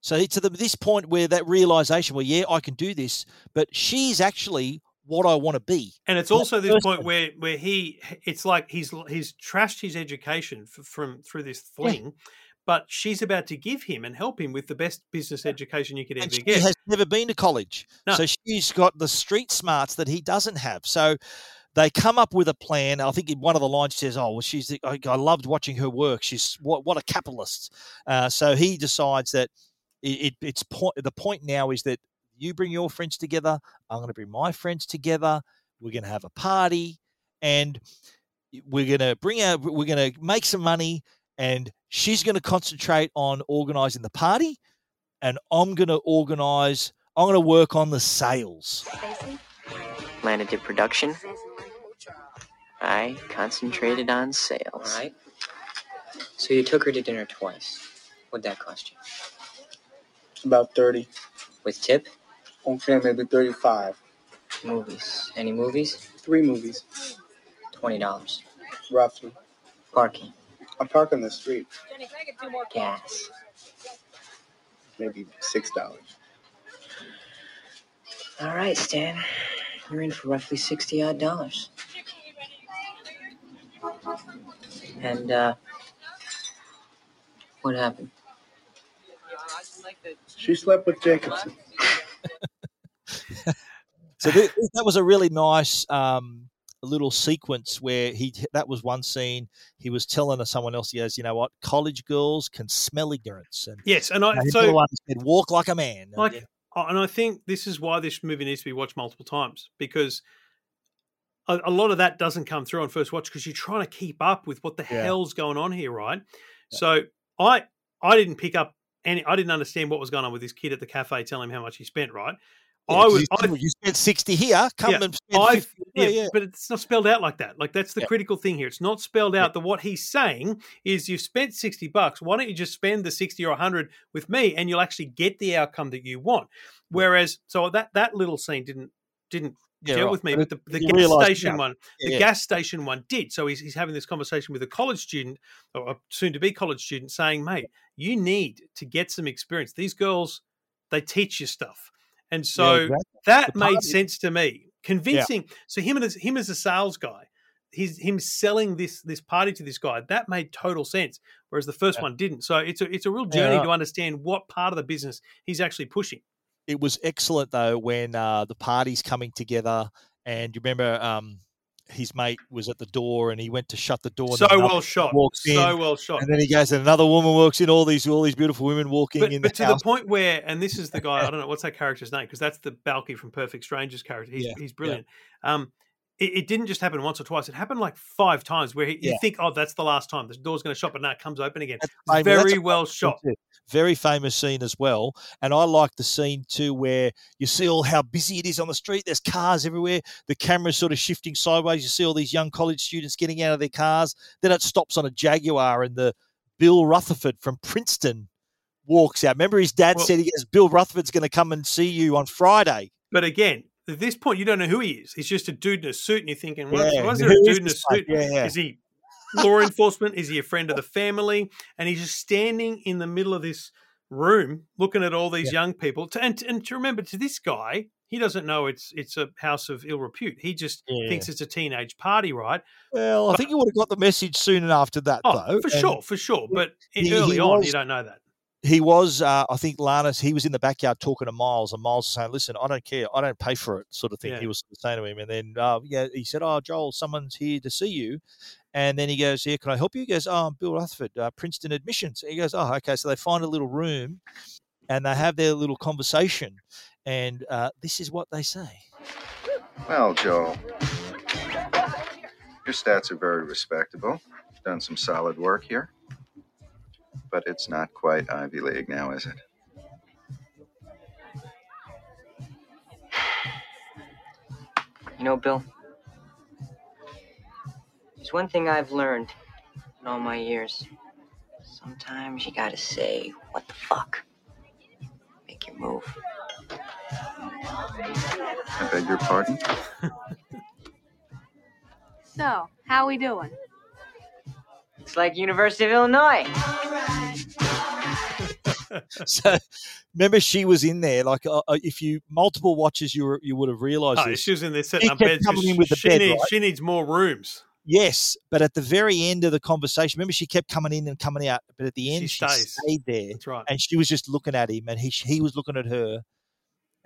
So it's to the, this point where that realization, where yeah, I can do this, but she's actually what I want to be. And it's also this person. point where where he it's like he's he's trashed his education f- from through this fling, but she's about to give him and help him with the best business education you could and ever she get. has never been to college, No. so she's got the street smarts that he doesn't have. So they come up with a plan. I think in one of the lines says, "Oh, well, she's the, I, I loved watching her work. She's what what a capitalist." Uh, so he decides that it, it, it's point. The point now is that you bring your friends together. I'm going to bring my friends together. We're going to have a party, and we're going to bring out. We're going to make some money, and she's going to concentrate on organising the party, and I'm going to organise. I'm going to work on the sales. Lana did production. I concentrated on sales. All right. So you took her to dinner twice. What'd that cost you? About 30. With tip? Okay, maybe 35. Movies. Any movies? Three movies, Twenty dollars. roughly. Parking. I park on the street. Gas. Maybe $6. All right, Stan. You're in for roughly sixty odd dollars. And uh, what happened? She slept with Jacobson. So th- that was a really nice um, little sequence where he that was one scene. He was telling someone else, he goes, "You know what? College girls can smell ignorance." And Yes, and I you know, so one said, "Walk like a man." And, like yeah, uh, and I think this is why this movie needs to be watched multiple times because a, a lot of that doesn't come through on first watch because you're trying to keep up with what the Yeah. hell's going on here, right? So I I didn't pick up any I didn't understand what was going on with this kid at the cafe telling him how much he spent, right? I was you, you spent sixty here. Come Yeah, and spend 50. yeah, Yeah, but it's not spelled out like that. Like that's the Yeah. critical thing here. It's not spelled out. That what he's saying is you've spent sixty bucks. Why don't you just spend the sixty or hundred with me, and you'll actually get the outcome that you want. Whereas, so that that little scene didn't didn't Yeah, gel right. with me, But but the, the gas realise- station yeah. one, the yeah. gas station one did. So he's he's having this conversation with a college student or a soon to be college student, saying, "Mate, you need to get some experience. These girls, they teach you stuff." And so exactly. that The made party- sense to me. Convincing. So him as him as a sales guy, he's him selling this this party to this guy. That made total sense. Whereas the first Yeah. one didn't. So it's a it's a real journey to understand what part of the business he's actually pushing. it was excellent though when uh, the party's coming together and you remember um, his mate was at the door and he went to shut the door So well shot. walks So well shot. and then he goes and another woman walks in all these all these beautiful women walking But, in but the to house the point where, and this is the guy, I don't know what's that character's name because that's the Balki from Perfect Strangers character. He's Yeah, he's yeah. brilliant. Um, it, it didn't just happen once or twice; it happened like five times. Where he, you think, "Oh, that's the last time the door's going to shut," but now it comes open again. That's It's famous. That's very well shot. too. Very famous scene as well. And I like the scene too where you see all how busy it is on the street. There's cars everywhere. The camera's sort of shifting sideways. You see all these young college students getting out of their cars. Then it stops on a Jaguar and the Bill Rutherford from Princeton walks out. Remember his dad Well- said he goes, Bill Rutherford's going to come and see you on Friday. But again, at this point, you don't know who he is. He's just a dude in a suit, and you're thinking, "Why Yeah, why is there a dude in a suit? Yeah, yeah. Is he law enforcement? Is he a friend of the family?" And he's just standing in the middle of this room, looking at all these young people. To, and, and to remember, to this guy, he doesn't know it's it's a house of ill repute. He just Yeah. thinks it's a teenage party, right? Well, I think you would have got the message soon after that, Oh, though. for and- sure, for sure. But he- early he on, was- you don't know that. He was, uh, I think, Lannis, he was in the backyard talking to Miles, and Miles was saying, Listen, I don't care. I don't pay for it, sort of thing. Yeah. He was saying to him. And then, uh, yeah, he said, Oh, Joel, someone's here to see you. And then he goes, Yeah, can I help you? He goes, Oh, I'm Bill Rutherford, uh, Princeton Admissions. He goes, Oh, okay. So they find a little room and they have their little conversation. And uh, this is what they say. Well, Joel, your stats are very respectable. You've done some solid work here. But it's not quite Ivy League now, is it? You know, Bill, there's one thing I've learned in all my years. Sometimes you gotta say, what the fuck? Make your move. I beg your pardon? So, how we doing? It's like University of Illinois. so remember she was in there. Like uh, uh, if you multiple watches, you were, you would have realised Oh, this. she was in there setting She up kept beds. 'cause coming in with the she, bed, needs, right? she needs more rooms. Yes, but at the very end of the conversation, remember she kept coming in and coming out, but at the end She she, stayed there, That's right. and she was just looking at him, and he he was looking at her,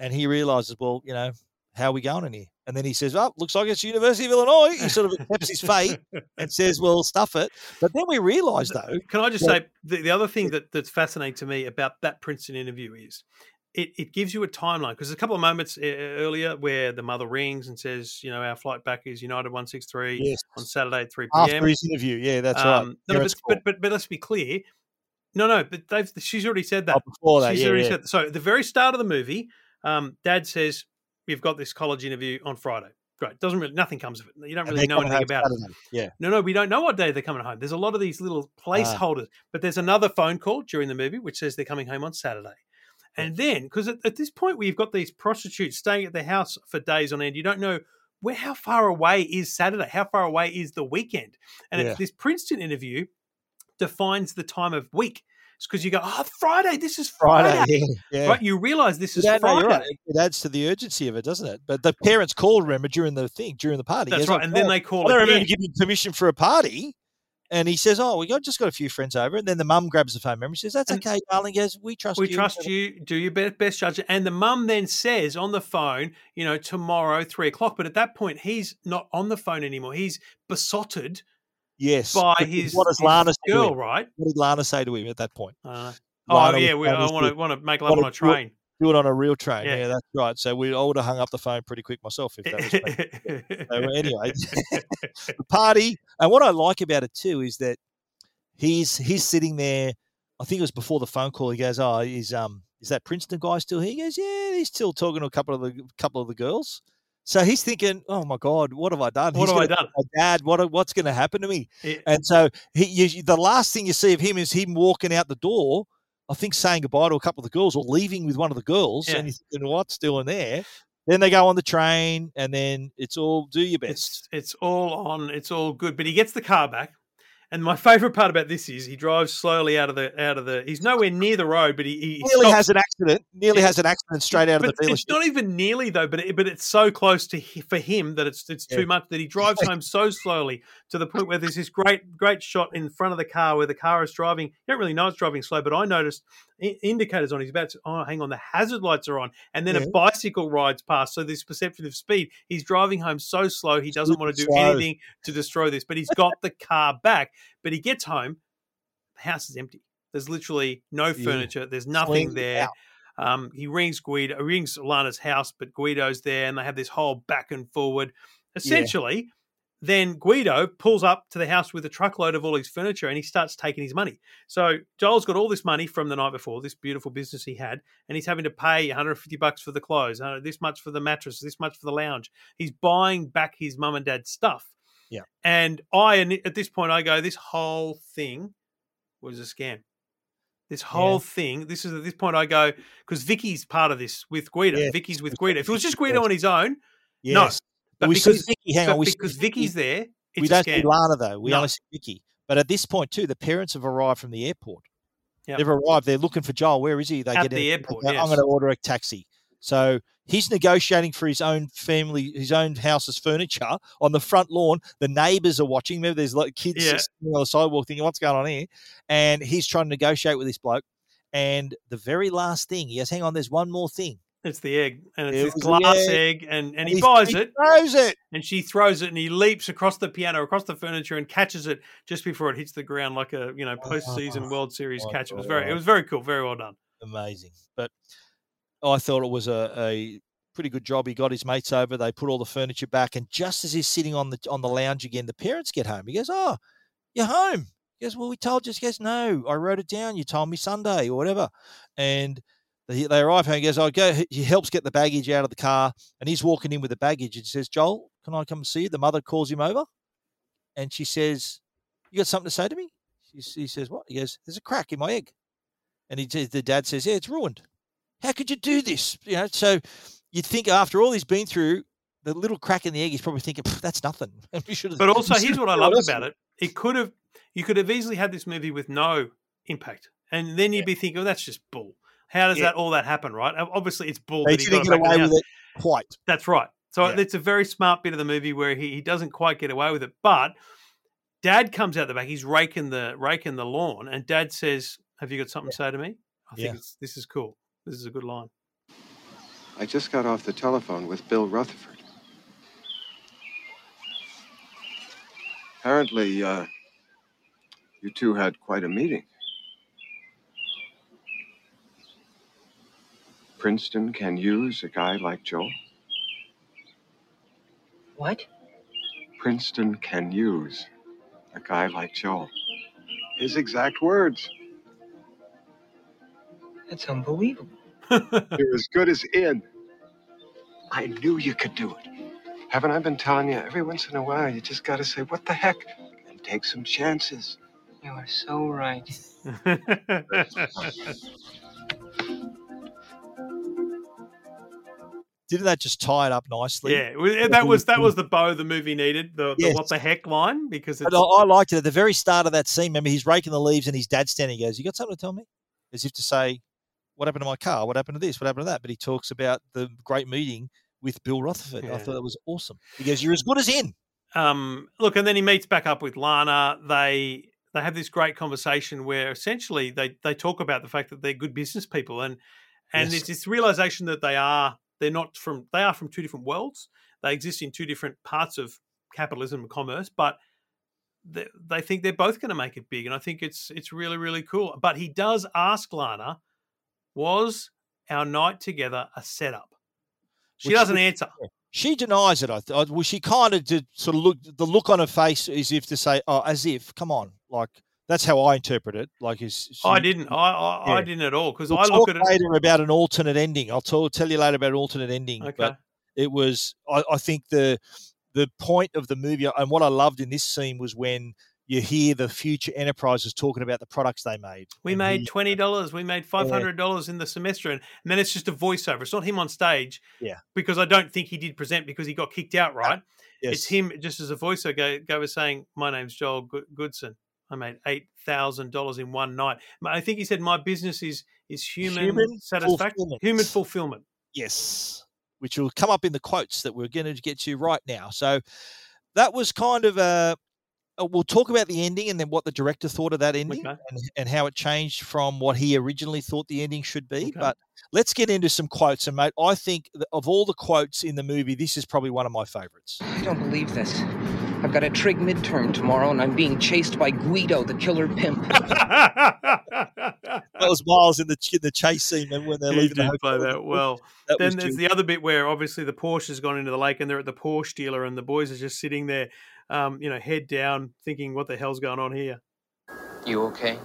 and he realizes, well, you know, how are we going in here? And then he says, "Oh, looks like it's University of Illinois." He sort of accepts his fate and says, "Well, stuff it." But then we realise, though, Can I just that- say the, the other thing that, that's fascinating to me about that Princeton interview is it, it gives you a timeline because there's a couple of moments earlier where the mother rings and says, you know, our flight back is United 163 Yes. on Saturday at 3 p.m. after his interview, yeah, that's right. Um, no, no, but, but, but, but let's be clear. No, no, but they've she's already said that. Oh, before that, she's yeah, already yeah. said so. At the very start of the movie, um, Dad says, "We've got this college interview on Friday." Great. Doesn't really nothing comes of it. You don't really know anything about it. Yeah. No, no, we don't know what day they're coming home. There's a lot of these little Ah. placeholders, but there's another phone call during the movie which says they're coming home on Saturday. And then, because at, at this point where you've got these prostitutes staying at their house for days on end, you don't know where how far away is Saturday, how far away is the weekend. And Yeah. this Princeton interview defines the time of week. It's because you go, oh, Friday, this is Friday. Friday, yeah. Right? You realize this is Yeah, Friday. you're right. It, adds to the urgency of it, doesn't it? But the parents called, remember, during the thing, during the party. That's right, "Oh, and then oh, they call I don't remember giving permission for a party. And he says, "Oh, we got just got a few friends over." And then the mum grabs the phone. Remember, she says, "That's okay, darling." Goes, "We trust we you." trust you. Do your best, best judgment. And the mum then says on the phone, you know, tomorrow three o'clock. But at that point, he's not on the phone anymore. He's besotted Yes. by his, what does his Lana say girl, him? right? What did Lana say to him at that point? Uh, oh yeah, we, I want to want to make love on a train. Do it on a real train. Yeah. Yeah, that's right. So we I would have hung up the phone pretty quick myself if that was me. So anyway, the party. And what I like about it too is that he's he's sitting there. I think it was before the phone call. He goes, "Oh, is um is that Princeton guy still here?" He goes, "Yeah, he's still talking to a couple of the couple of the girls." So he's thinking, "Oh my God, what have I done? What He's have I done? My dad, what what's going to happen to me?" Yeah. And so he, you, the last thing you see of him is him walking out the door. I think saying goodbye to a couple of the girls or leaving with one of the girls, Yeah. and you're thinking, "What's doing there?" Then they go on the train, and then it's all do your best. It's it's all on. It's all good. But he gets the car back. And my favorite part about this is he drives slowly out of the out of the. He's nowhere near the road, but he, he nearly stops- has an accident. Nearly Yeah. has an accident straight out of but the It's not even nearly though, but it, but it's so close to for him that it's it's Yeah. too much that he drives home so slowly to the point where there's this great great shot in front of the car where the car is driving. You don't really know it's driving slow, but I noticed indicators on. He's about to. Oh, hang on, the hazard lights are on, and then Yeah. a bicycle rides past. So this perception of speed. He's driving home so slow he doesn't want to do slow. anything to destroy this, but he's got the car back. But he gets home, the house is empty. There's literally no Yeah. furniture. There's nothing Cleaned there. Um, he rings Guido, rings Lana's house, but Guido's there, and they have this whole back and forward. Essentially, then Guido pulls up to the house with a truckload of all his furniture, and he starts taking his money. So Joel's got all this money from the night before, this beautiful business he had, and he's having to pay 150 bucks for the clothes, uh, this much for the mattress, this much for the lounge. He's buying back his mum and dad's stuff. Yeah. And I, at this point, I go, this whole thing was a scam. This whole thing, this is at this point I go because Vicky's part of this with Guido. Yes, Vicky's with with Guido. If it was just Guido on his own, Yes. But we because, see Vicky. Hang on, we see because Vicky- Vicky's there, it's we don't see Lana though. We No. only see Vicky. But at this point too, the parents have arrived from the airport. Yep. They've arrived. They're looking for Joel. Where is he? They At get in- the they airport, go, I'm going to order a taxi. So he's negotiating for his own family, his own house's furniture on the front lawn. The neighbors are watching. Remember, there's like kids Yeah. sitting on the sidewalk thinking, "What's going on here?" And he's trying to negotiate with this bloke. And the very last thing, he goes, "Hang on, there's one more thing." It's the egg, and it's It glass egg. egg, and, and he he- buys he it, throws it. and she throws it, and he leaps across the piano, across the furniture, and catches it just before it hits the ground, like a you know oh postseason World Series catch. It was very, it was very cool, very well done. amazing. But I thought it was a, a pretty good job. He got his mates over. They put all the furniture back, and just as he's sitting on the on the lounge again, the parents get home. He goes, "Oh, you're home." He goes, "Well, we told you." He goes, "No, I wrote it down. You told me Sunday or whatever." And they, they arrive home. He goes, "I go." He helps get the baggage out of the car, and he's walking in with the baggage. And says, "Joel, can I come and see you?" The mother calls him over, and she says, "You got something to say to me?" He, he says, "What?" He goes, "There's a crack in my egg." And he, says- the dad says, "Yeah, it's ruined. How could you do this?" You know, so you'd think after all he's been through, the little crack in the egg, he's probably thinking, "That's nothing." we should have. But also, here's what I loved else about it: it could have, you could have easily had this movie with no impact, And then you'd be thinking, oh, that's just bull. How does Yeah. that all that happen, right? Obviously, it's bull. They that he didn't get back in the away with it quite. That's right. So Yeah. it's a very smart bit of the movie where he, he doesn't quite get away with it. But Dad comes out the back. He's raking the raking the lawn, and Dad says, "Have you got something to say to me?" I think Yeah. it's, this is cool. This is a good line. I just got off the telephone with Bill Rutherford. Apparently, uh, you two had quite a meeting. Princeton can use a guy like Joel. What? Princeton can use a guy like Joel. His exact words. That's unbelievable. You're as good as in. I knew you could do it. Haven't I been telling you? Every once in a while, you just got to say, what the heck? And take some chances. You are so right. Didn't that just tie it up nicely? Yeah, that was that was the bow the movie needed. The, the Yes. what the heck line because it's I, I liked it at the very start of that scene. Remember, he's raking the leaves and his dad's standing. He goes, "You got something to tell me?" As if to say, "What happened to my car? What happened to this? What happened to that?" But he talks about the great meeting with Bill Rutherford. I thought that was awesome. He goes, "You're as good as in." um, look, and then he meets back up with Lana. They they have this great conversation where essentially they they talk about the fact that they're good business people, and and Yes. it's this realization that they are they're not from they are from two different worlds. They exist in two different parts of capitalism and commerce, but they, they think they're both going to make it big, and I think it's it's really really cool. But he does ask Lana, "Was our night together a setup?" She Which- doesn't answer. She denies it. I thought. Well, she kind of did sort of look. The look on her face is if to say, "Oh, as if." Come on, like that's how I interpret it. Like, is I didn't. I I, I didn't at all because We'll I talk look at it. later about an alternate ending. I'll tell, tell you later about an alternate ending. Okay. But it was, I, I think the the point of the movie, and what I loved in this scene was when you hear the future enterprises talking about the products they made. We made twenty dollars. We made five hundred dollars in the semester, and, and then it's just a voiceover. It's not him on stage. Yeah. Because I don't think he did present because he got kicked out. Right. It's Yes. him just as a voiceover go, go was saying, "My name's Joel Goodson. I made eight thousand dollars in one night." I think he said, "My business is is human, Human satisfaction, fulfillment. human fulfillment." Yes, which will come up in the quotes that we're going to get to right now. So that was kind of a. uh, We'll talk about the ending and then what the director thought of that ending Okay. and, and how it changed from what he originally thought the ending should be. But let's get into some quotes. And, mate, I think of all the quotes in the movie, this is probably one of my favorites. I don't believe this. I've got a trig midterm tomorrow, and I'm being chased by Guido, the killer pimp. That was Miles in the in the chase scene when when they're He leaving the play that well. That then there's Jude. the other bit where obviously the Porsche has gone into the lake and they're at the Porsche dealer and the boys are just sitting there, um, you know, head down, thinking, "What the hell's going on here?" You okay?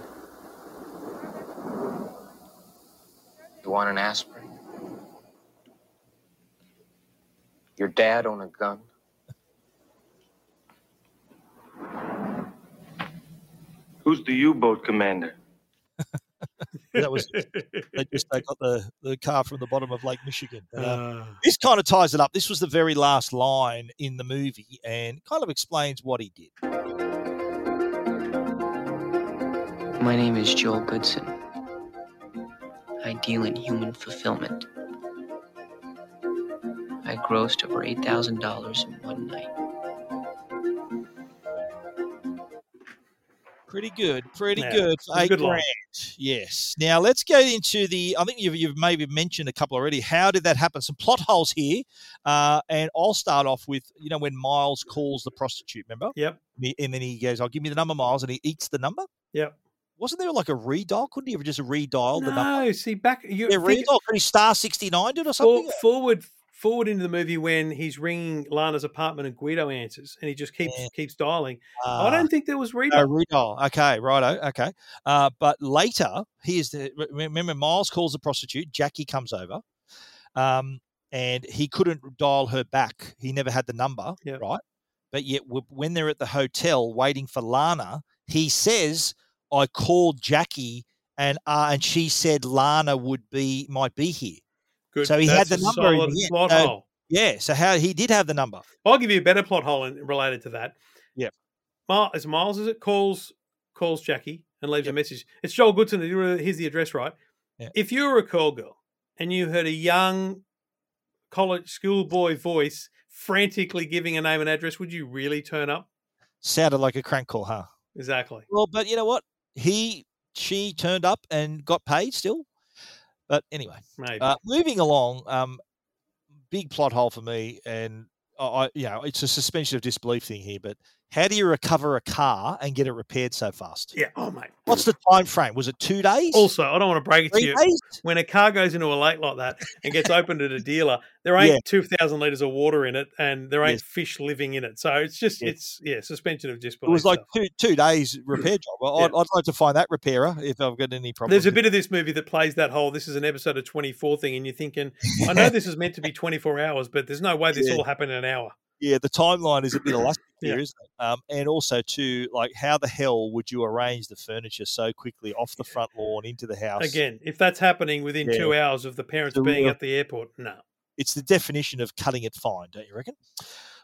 You want an aspirin? Your dad own a gun? Who's the U-boat commander? that was they just they got the, the car from the bottom of Lake Michigan. Uh, Uh, this kind of ties it up. This was the very last line in the movie and kind of explains what he did. My name is Joel Goodson. I deal in human fulfillment. I grossed over $8,000 in one night. Pretty good, pretty Yeah, good eight good grand. Yes. Now let's get into the. I think you've, you've maybe mentioned a couple already. How did that happen? Some plot holes here, uh, and I'll start off with you know when Miles calls the prostitute. Remember? Yep. And then he goes, "I'll give me the number, Miles," and he eats the number. Yep. Wasn't there like a redial? Couldn't he have just redialed the number? No, see back you Yeah, think- redial. Could he star sixty nine did or something? forward forward into the movie when he's ringing Lana's apartment and Guido answers and he just keeps keeps dialing. I Ah. don't think there was read. No, redial. Okay, righto. Okay. Uh, but later, here's the remember Miles calls the prostitute. Jackie comes over, um, and he couldn't dial her back. He never had the number, Yep. right? But yet, when they're at the hotel waiting for Lana, he says, "I called Jackie, and uh, and she said Lana would be might be here." Good. So he That's had the number. in the plot So- hole. Yeah. So how he did have the number. I'll give you a better plot hole in, related to that. Yeah. Miles, is Miles is it calls calls Jackie and leaves a message. It's Joel Goodson. Here's the address, right? Yeah. If you were a call girl and you heard a young college schoolboy voice frantically giving a name and address, would you really turn up? Sounded like a crank call, huh? Exactly. Well, but you know what? He, she turned up and got paid still. But anyway, Maybe. uh, moving along, um, big plot hole for me, and I, I- you know, it's a suspension of disbelief thing here. But how do you recover a car and get it repaired so fast? yeah. Oh, mate. What's the time frame? Was it two days? Also, I don't want to break it to you. days? When a car goes into a lake like that and gets opened at a dealer, there ain't Yeah. two thousand liters of water in it, and there ain't Yes. fish living in it. So it's just Yes. it's yeah, suspension of disbelief. It was like two two days repair job. Well, I'd, I'd like to find that repairer if I've got any problems. There's a bit of this movie that plays that whole "this is an episode of 24" thing, and you're thinking, I know this is meant to be 24 hours, but there's no way this Yeah. all happened in an hour. Yeah, the timeline is a bit elastic Yeah. here, isn't it? Um, and also, too, like how the hell would you arrange the furniture so quickly off the front lawn into the house? Again, if that's happening within Yeah. two hours of the parents The being real- at the airport, no. it's the definition of cutting it fine, don't you reckon?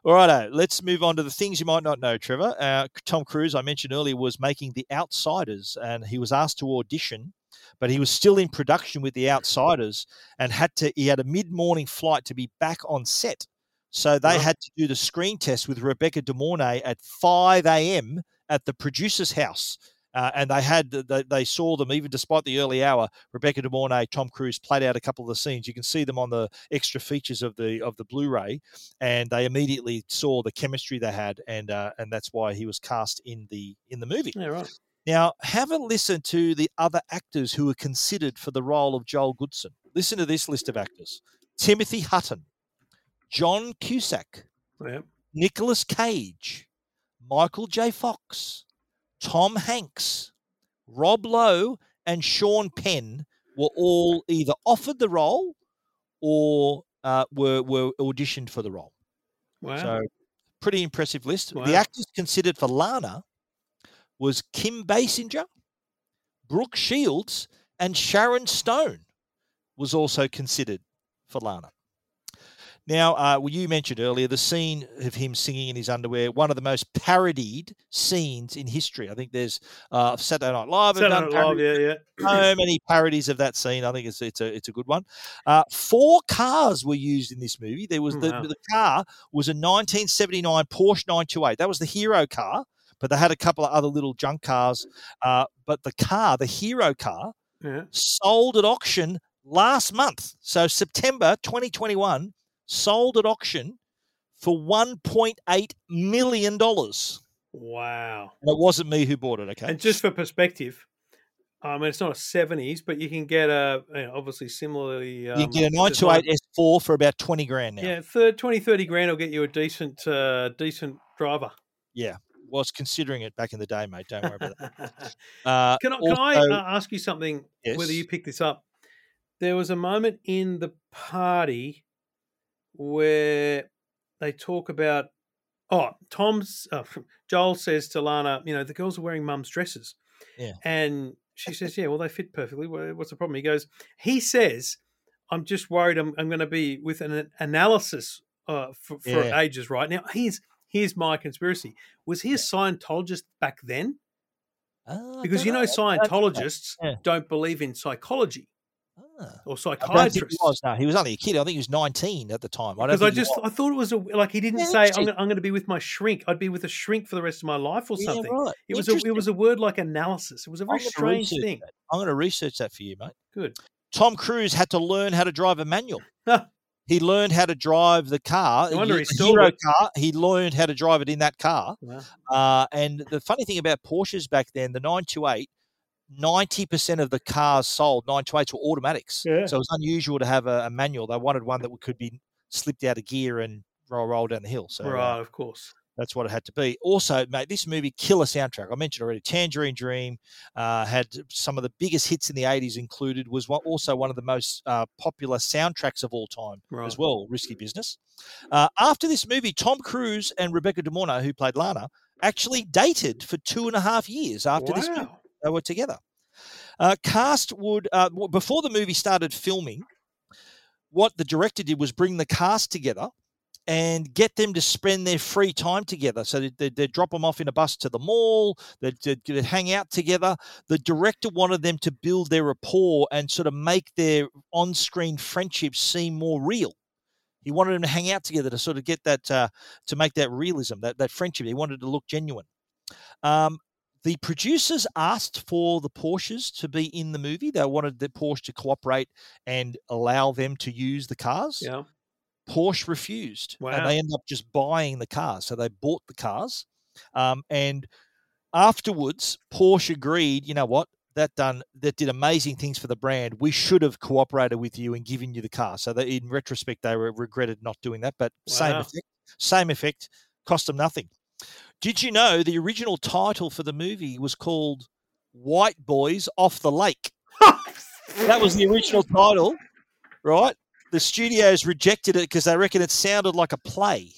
All right, let's move on to the things you might not know, Trevor. Uh, Tom Cruise, I mentioned earlier, was making The Outsiders, and he was asked to audition, but he was still in production with The Outsiders, and had to. He had a mid-morning flight to be back on set, so they Right. had to do the screen test with Rebecca De Mornay at five a.m. at the producer's house. Uh, and they had they, they saw them even despite the early hour. Rebecca De Mornay, Tom Cruise played out a couple of the scenes. You can see them on the extra features of the of the Blu-ray, and they immediately saw the chemistry they had, and uh, and that's why he was cast in the in the movie. Yeah, right. Now, have a listen to the other actors who were considered for the role of Joel Goodson. Listen to this list of actors: Timothy Hutton, John Cusack, Yeah. Nicolas Cage, Michael J. Fox, Tom Hanks, Rob Lowe, and Sean Penn were all either offered the role or uh, were were auditioned for the role. Wow. So, pretty impressive list. Wow. The actors considered for Lana was Kim Basinger, Brooke Shields, and Sharon Stone was also considered for Lana. Now, uh, well, you mentioned earlier the scene of him singing in his underwear, one of the most parodied scenes in history. I think there's uh, Saturday Night Live. Saturday Night Live, yeah, yeah. so many parodies of that scene. I think it's it's a it's a good one. Uh, four cars were used in this movie. There was Oh, the wow. the car was a 1979 Porsche 928. That was the hero car, but they had a couple of other little junk cars. Uh, but the car, the hero car, Yeah. sold at auction last month. So September 2021 sold at auction for 1.8 million dollars. Wow. And it wasn't me who bought it. Okay. And just for perspective, I mean, it's not a 70s, but you can get a, you know, obviously similarly. Um, you get a designed- 928 S4 for about 20 grand now. Yeah, third, 20, 30 grand will get you a decent, uh, decent driver. Yeah, was considering it back in the day, mate. Don't worry about that. Uh, Can I, can I also- uh, ask you something? Whether you picked this up, there was a moment in the party where they talk about. Oh, Tom's uh, Joel says to Lana, you know, the girls are wearing mum's dresses, Yeah. and she says, yeah, well, they fit perfectly. What's the problem? He goes, he says, I'm just worried I'm, I'm going to be with an analysis uh, for, for Yeah. ages right now. Here's here's my conspiracy. Was he a Scientologist back then? Ah, Because you know, know. Scientologists Yeah. don't believe in psychology or I don't think he was. No, he was only a kid. I think he was 19 at the time. I don't Because I just was. I thought it was a like he didn't Yeah, say I'm I'm going to be with my shrink. I'd be with a shrink for the rest of my life or Yeah, something. right. It was a, it was a word like analysis. It was a very strange thing. that. I'm going to research that for you, mate. Good. Tom Cruise had to learn how to drive a manual. He learned how to drive the car. No wonder he hero it. car. He learned how to drive it in that car. Wow. Uh, and the funny thing about Porsches back then, the 928, 90% of the cars sold, 928s, were automatics. Yeah. So it was unusual to have a, a manual. They wanted one that could be slipped out of gear and roll, roll down the hill. So uh, right, of course. that's what it had to be. Also, mate, this movie, killer soundtrack. I mentioned already. Tangerine Dream uh, had some of the biggest hits in the 80s included, was one, also one of the most uh, popular soundtracks of all time Right. as well, Risky Business. Uh, after this movie, Tom Cruise and Rebecca De Mornay, who played Lana, actually dated for two and a half years after this movie. They were together. Uh, cast would, uh, before the movie started filming, what the director did was bring the cast together and get them to spend their free time together. So they, they, drop them off in a bus to the mall, they they hang out together. The director wanted them to build their rapport and sort of make their on screen friendship seem more real. He wanted them to hang out together to sort of get that, uh, to make that realism, that, that friendship. He wanted to look genuine. Um, the producers asked for the Porsches to be in the movie. They wanted the Porsche to cooperate and allow them to use the cars. Yeah. Porsche refused, and they ended up just buying the cars. So they bought the cars, um, and afterwards, Porsche agreed. You know what? That done that did amazing things for the brand. We should have cooperated with you and given you the car. So that in retrospect, they were regretted not doing that. But same effect, same effect, cost them nothing. Did you know the original title for the movie was called White Boys Off the Lake? that was the original title, right? The studios rejected it because they reckon it sounded like a play,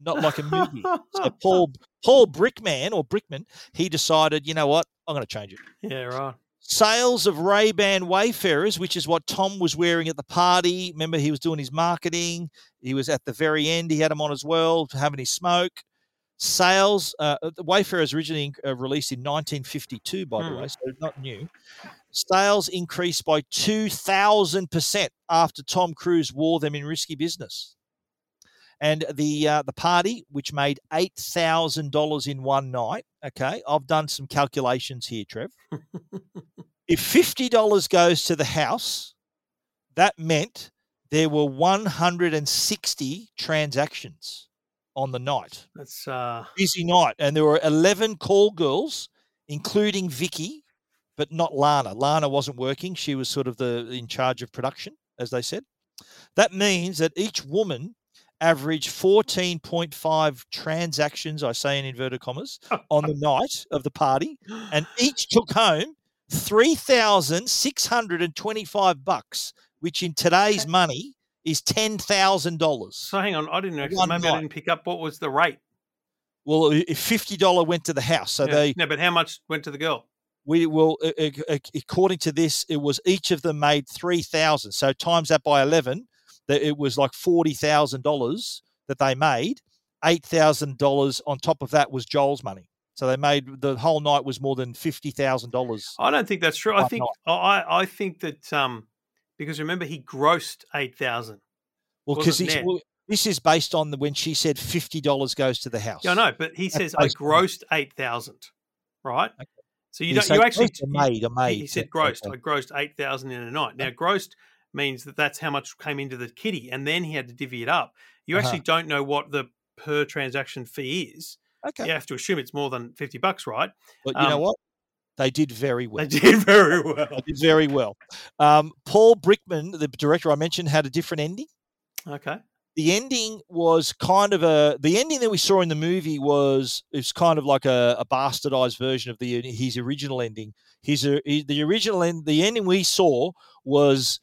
not like a movie. so Paul Paul Brickman or Brickman, he decided, you know what, I'm going to change it. Yeah, right. Sales of Ray Ban Wayfarers, which is what Tom was wearing at the party. Remember, he was doing his marketing. He was at the very end. He had them on as well, having his smoke. Sales, uh, the Wayfarers originally uh, released in 1952, by the Hmm. way, so not new. Sales increased by 2,000% after Tom Cruise wore them in risky business. And the uh, the party, which made eight thousand dollars in one night. Okay, I've done some calculations here, Trev. if fifty dollars goes to the house, that meant there were one hundred and sixty transactions on the night. That's uh, Busy night, and there were eleven call girls, including Vicky, but not Lana. Lana wasn't working; she was sort of the in charge of production, as they said. That means that each woman averaged 14.5 transactions, I say in inverted commas, on the night of the party, and each took home 3,625 bucks, which in today's money is $10,000. so hang on. I didn't actually. Maybe I didn't pick up what was the rate. Well, $50 went to the house, so yeah. they no, but how much went to the girl? we will according to this it was each of them made 3000 so times that by 11 that it was like $40,000 that they made $8,000 on top of that was Joel's money so they made the whole night was more than $50,000 I don't think that's true. I think I I think that um because remember he grossed eight thousand. well because net? this is based on the, when she said $50 goes to the house Yeah, I know, but he That's says I grossed eight thousand, right? So you don't, you actually made, or he- made, He said grossed. okay. I grossed eight thousand in a night. Now grossed means that that's how much came into the kitty, and then he had to divvy it up. You Uh-huh. actually don't know what the per transaction fee is. Okay. You have to assume it's more than fifty bucks, right? but you know Um, what they did very well They did very well. They did very well. Um, Paul Brickman, the director I mentioned, had a different ending. Okay. The ending was kind of a the ending that we saw in the movie was it's kind of like a, a bastardized version of the his original ending. His, uh, the original end, the ending we saw was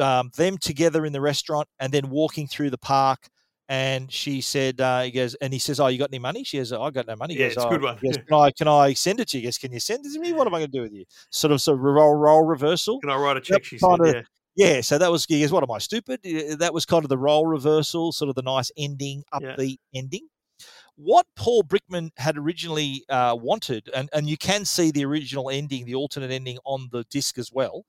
um, them together in the restaurant and then walking through the park. And she said, uh, he goes, and he says, "Oh, you got any money?" She goes, "I got no money." He Yeah, goes, it's a "Oh," good one. goes, can I can I send it to you? He goes, "Can you send it to me? What am I going to do with you?" Sort of, sort of role role reversal. Can I write a check? She said, of- yeah. yeah, so that was he goes, What am I stupid? That was kind of the role reversal, sort of the nice ending, Yeah. ending. What Paul Brickman had originally uh, wanted, and, and you can see the original ending, the alternate ending on the disc as well.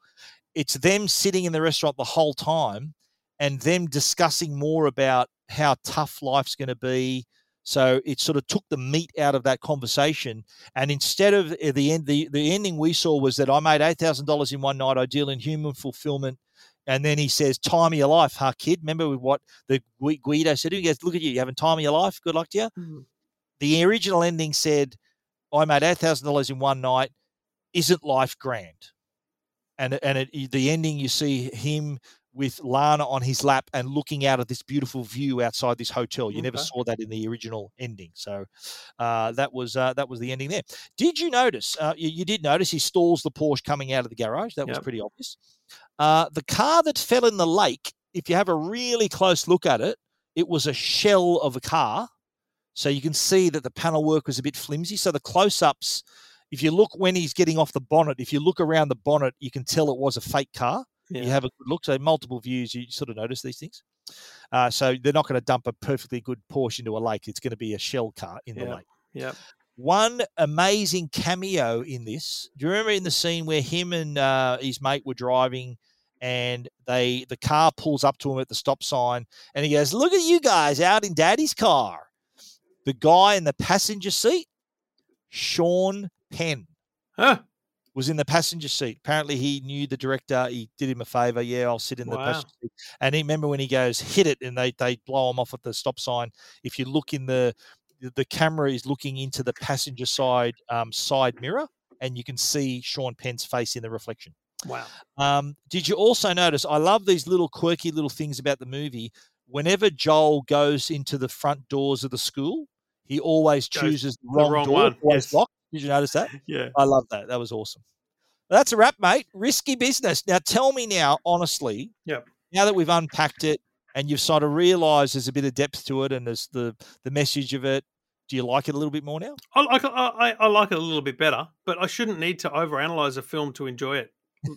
It's them sitting in the restaurant the whole time and them discussing more about how tough life's going to be. So it sort of took the meat out of that conversation. And instead of uh, the end, the, the ending we saw was that I made eight thousand dollars in one night. I deal in human fulfillment. And then he says, "Time of your life, huh, kid?" Remember what the Guido said? He goes, "Look at you, you having time of your life. Good luck to you." Mhm. The original ending said, "I made eight thousand dollars in one night. Isn't life grand?" And and it, the ending, you see him with Lana on his lap and looking out at this beautiful view outside this hotel. You never saw that in the original ending. So uh, that was uh, that was the ending there. Did you notice? Uh, you, you did notice he stalls the Porsche coming out of the garage. That was pretty obvious. Uh, the car that fell in the lake, if you have a really close look at it, it was a shell of a car. So you can see that the panel work was a bit flimsy. So the close ups, if you look when he's getting off the bonnet, if you look around the bonnet, you can tell it was a fake car. Yeah. You have a good look. So multiple views, you sort of notice these things. Uh, so they're not going to dump a perfectly good Porsche into a lake. It's going to be a shell car in the Yeah. lake. Yep. One amazing cameo in this. Do you remember in the scene where him and uh, his mate were driving, and they the car pulls up to him at the stop sign, and he goes, "Look at you guys out in Daddy's car." The guy in the passenger seat, Sean Penn, Huh. Was in the passenger seat. Apparently, he knew the director. He did him a favor. Yeah, I'll sit in the passenger seat. And he remember when he goes hit it, and they they blow him off at the stop sign. If you look in the the- camera is looking into the passenger side um, side mirror, and you can see Sean Penn's face in the reflection. Wow. Um, did you also notice? I love these little quirky little things about the movie. Whenever Joel goes into the front doors of the school, he always chooses the the wrong, wrong door, one, yes. locked. Did you notice that? Yeah. I love that. That was awesome. That's a wrap, mate. Risky business. Now, tell me now, honestly. Yep. Now that we've unpacked it and you've sort of realised there's a bit of depth to it and there's the the message of it, do you like it a little bit more now? I like I, I, I like it a little bit better, but I shouldn't need to overanalyze a film to enjoy it.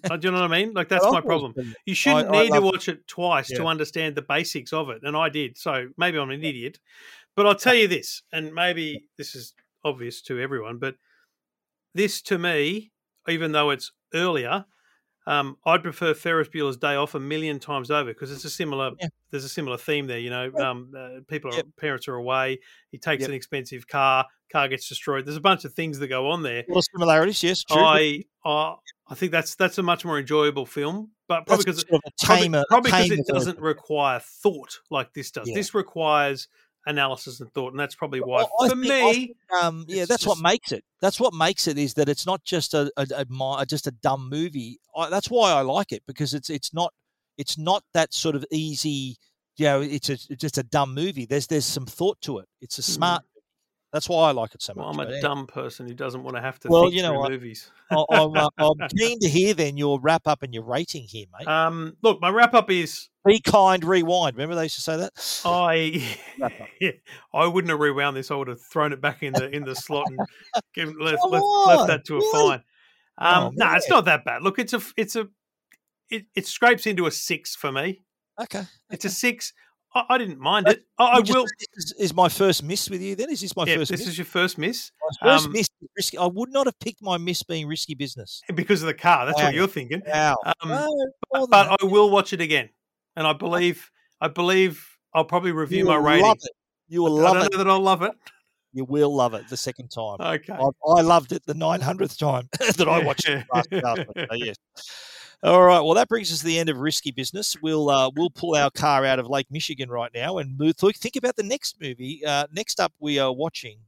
Uh, Do you know what I mean? Like that's my problem. You shouldn't I- I need to watch it twice to understand the basics of it, and I did. So maybe I'm an idiot, but I'll tell you this, and maybe this is obvious to everyone, but this to me, even though it's earlier, um, I'd prefer Ferris Bueller's Day Off a million times over because it's a similar. There's a similar theme there. You know, um, uh, people are parents are away. He takes Yep. an expensive car. Car gets destroyed. There's a bunch of things that go on there. A lot of similarities, yes. True. I uh, I think that's that's a much more enjoyable film, but probably That's because sort of probably, probably it doesn't require thought like this does. Yeah. This requires analysis and thought, and that's probably why I for me. um, yeah, that's what makes it. That's what makes it is that it's not just a, a, a just a dumb movie. I, that's why I like it because it's it's not it's not that sort of easy. You know, it's a, it's just a dumb movie. There's there's some thought to it. It's a Mhm. smart. That's why I like it so much. Well, I'm a dumb person who doesn't want to have to Well, think you know what? movies. I- I'm, uh, I'm keen to hear then your wrap up and your rating here, mate. Um, look, my wrap up is Be kind, rewind. Remember they used to say that. I yeah, I wouldn't have rewound this. I would have thrown it back in the in the slot and given, left, left, left that to a really? fine. Um, Oh, no, it's not that bad. Look, it's a it's a it, it scrapes into a six for me. Okay, It's a six. I, I didn't mind it. I, I just- will. Is, is my first miss with you. Then is this my Yeah, first? this miss? is your first miss. My first Um, miss. Risky. I would not have picked my miss being risky business. because of the car. That's Wow. what you're thinking. Wow. Um, No, but, but. I will watch it again, and I believe I believe I'll probably review You my will rating. love it. You will I love don't it. know that I'll love it. You will love it the second time. Okay. I, I loved it the 900th time that I watched it last, last. So, yes. All right. Well, that brings us to the end of risky business. We'll uh, we'll pull our car out of Lake Michigan right now and move. Think, about the next movie. Uh, next up, we are watching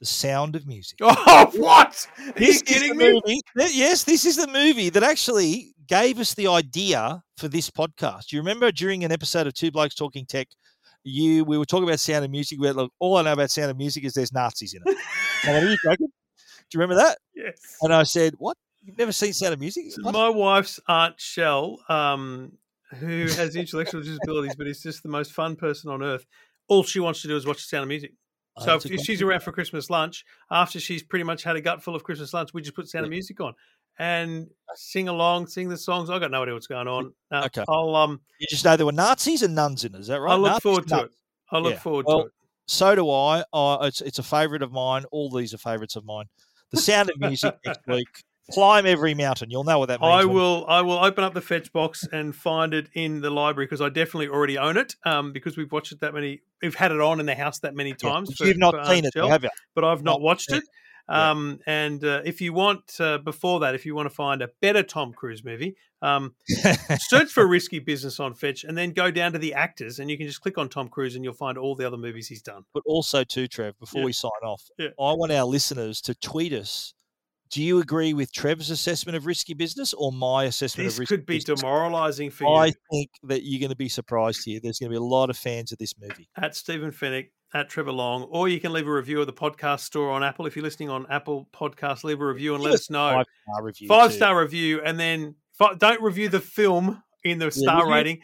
The Sound of Music. Oh, what? Are This you is kidding me? movie- Yes, this is the movie that actually gave us the idea for this podcast. You remember during an episode of Two Blokes Talking Tech, you we were talking about Sound of Music. We were like, all I know about Sound of Music is there's Nazis in it. Are you joking? Do you remember that? Yes. And I said, "What? You've never seen Sound of Music?" So my wife's aunt Shell, um, who has intellectual disabilities, but is just the most fun person on earth. All she wants to do is watch the Sound of Music. Oh, So if a she's around for Christmas lunch, after she's pretty much had a gut full of Christmas lunch, we just put Sound of Music on and sing along, sing the songs. I got no idea what's going on. Uh, Okay. I'll um, You just know there were Nazis and nuns in it. Is that right? I look Nazis forward to nuns. it. I look Yeah. forward Well, to it. So do I. Uh, it's it's a favourite of mine. All these are favourites of mine. The Sound of Music next week. Climb every mountain. You'll know what that means. I will. I will open up the fetch box and find it in the library because I definitely already own it. Um, because we've watched it that many. We've had it on in the house that many times. but for- you've not for Aunt seen it, Jill, have you? But I've not Not watched seen it. Um, and uh, if you want uh, before that, if you want to find a better Tom Cruise movie, um, search for Risky Business on Fetch, and then go down to the actors, and you can just click on Tom Cruise, and you'll find all the other movies he's done. But also, too, Trev, before Yeah. we sign off, Yeah. I want our listeners to tweet us. Do you agree with Trev's assessment of risky business or my assessment This of risky could be demoralising for you. I think that you're going to be surprised here. There's going to be a lot of fans of this movie. at Stephen Fenech, at Trevor Long, or you can leave a review of the podcast store on Apple. If you're listening on Apple Podcasts, leave a review and let us know. Five star review. Five too. star review, and then don't review the film in the star yeah, rating.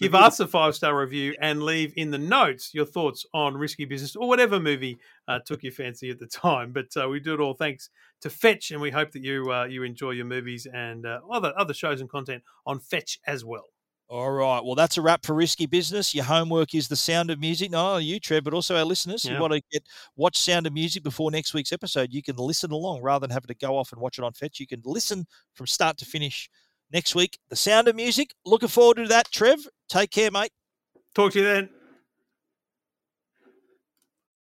Give us a five star review and leave in the notes your thoughts on Risky Business or whatever movie uh, took your fancy at the time. But uh, we do it all thanks to Fetch, and we hope that you uh, you enjoy your movies and uh, other other shows and content on Fetch as well. All right. Well, that's a wrap for Risky Business. Your homework is the sound of music. Not only you, Trev, but also our listeners. Yeah. You want to get watch Sound of Music before next week's episode. You can listen along rather than having to go off and watch it on Fetch. You can listen from start to finish next week. The Sound of Music. Looking forward to that, Trev. Take care, mate. Talk to you then.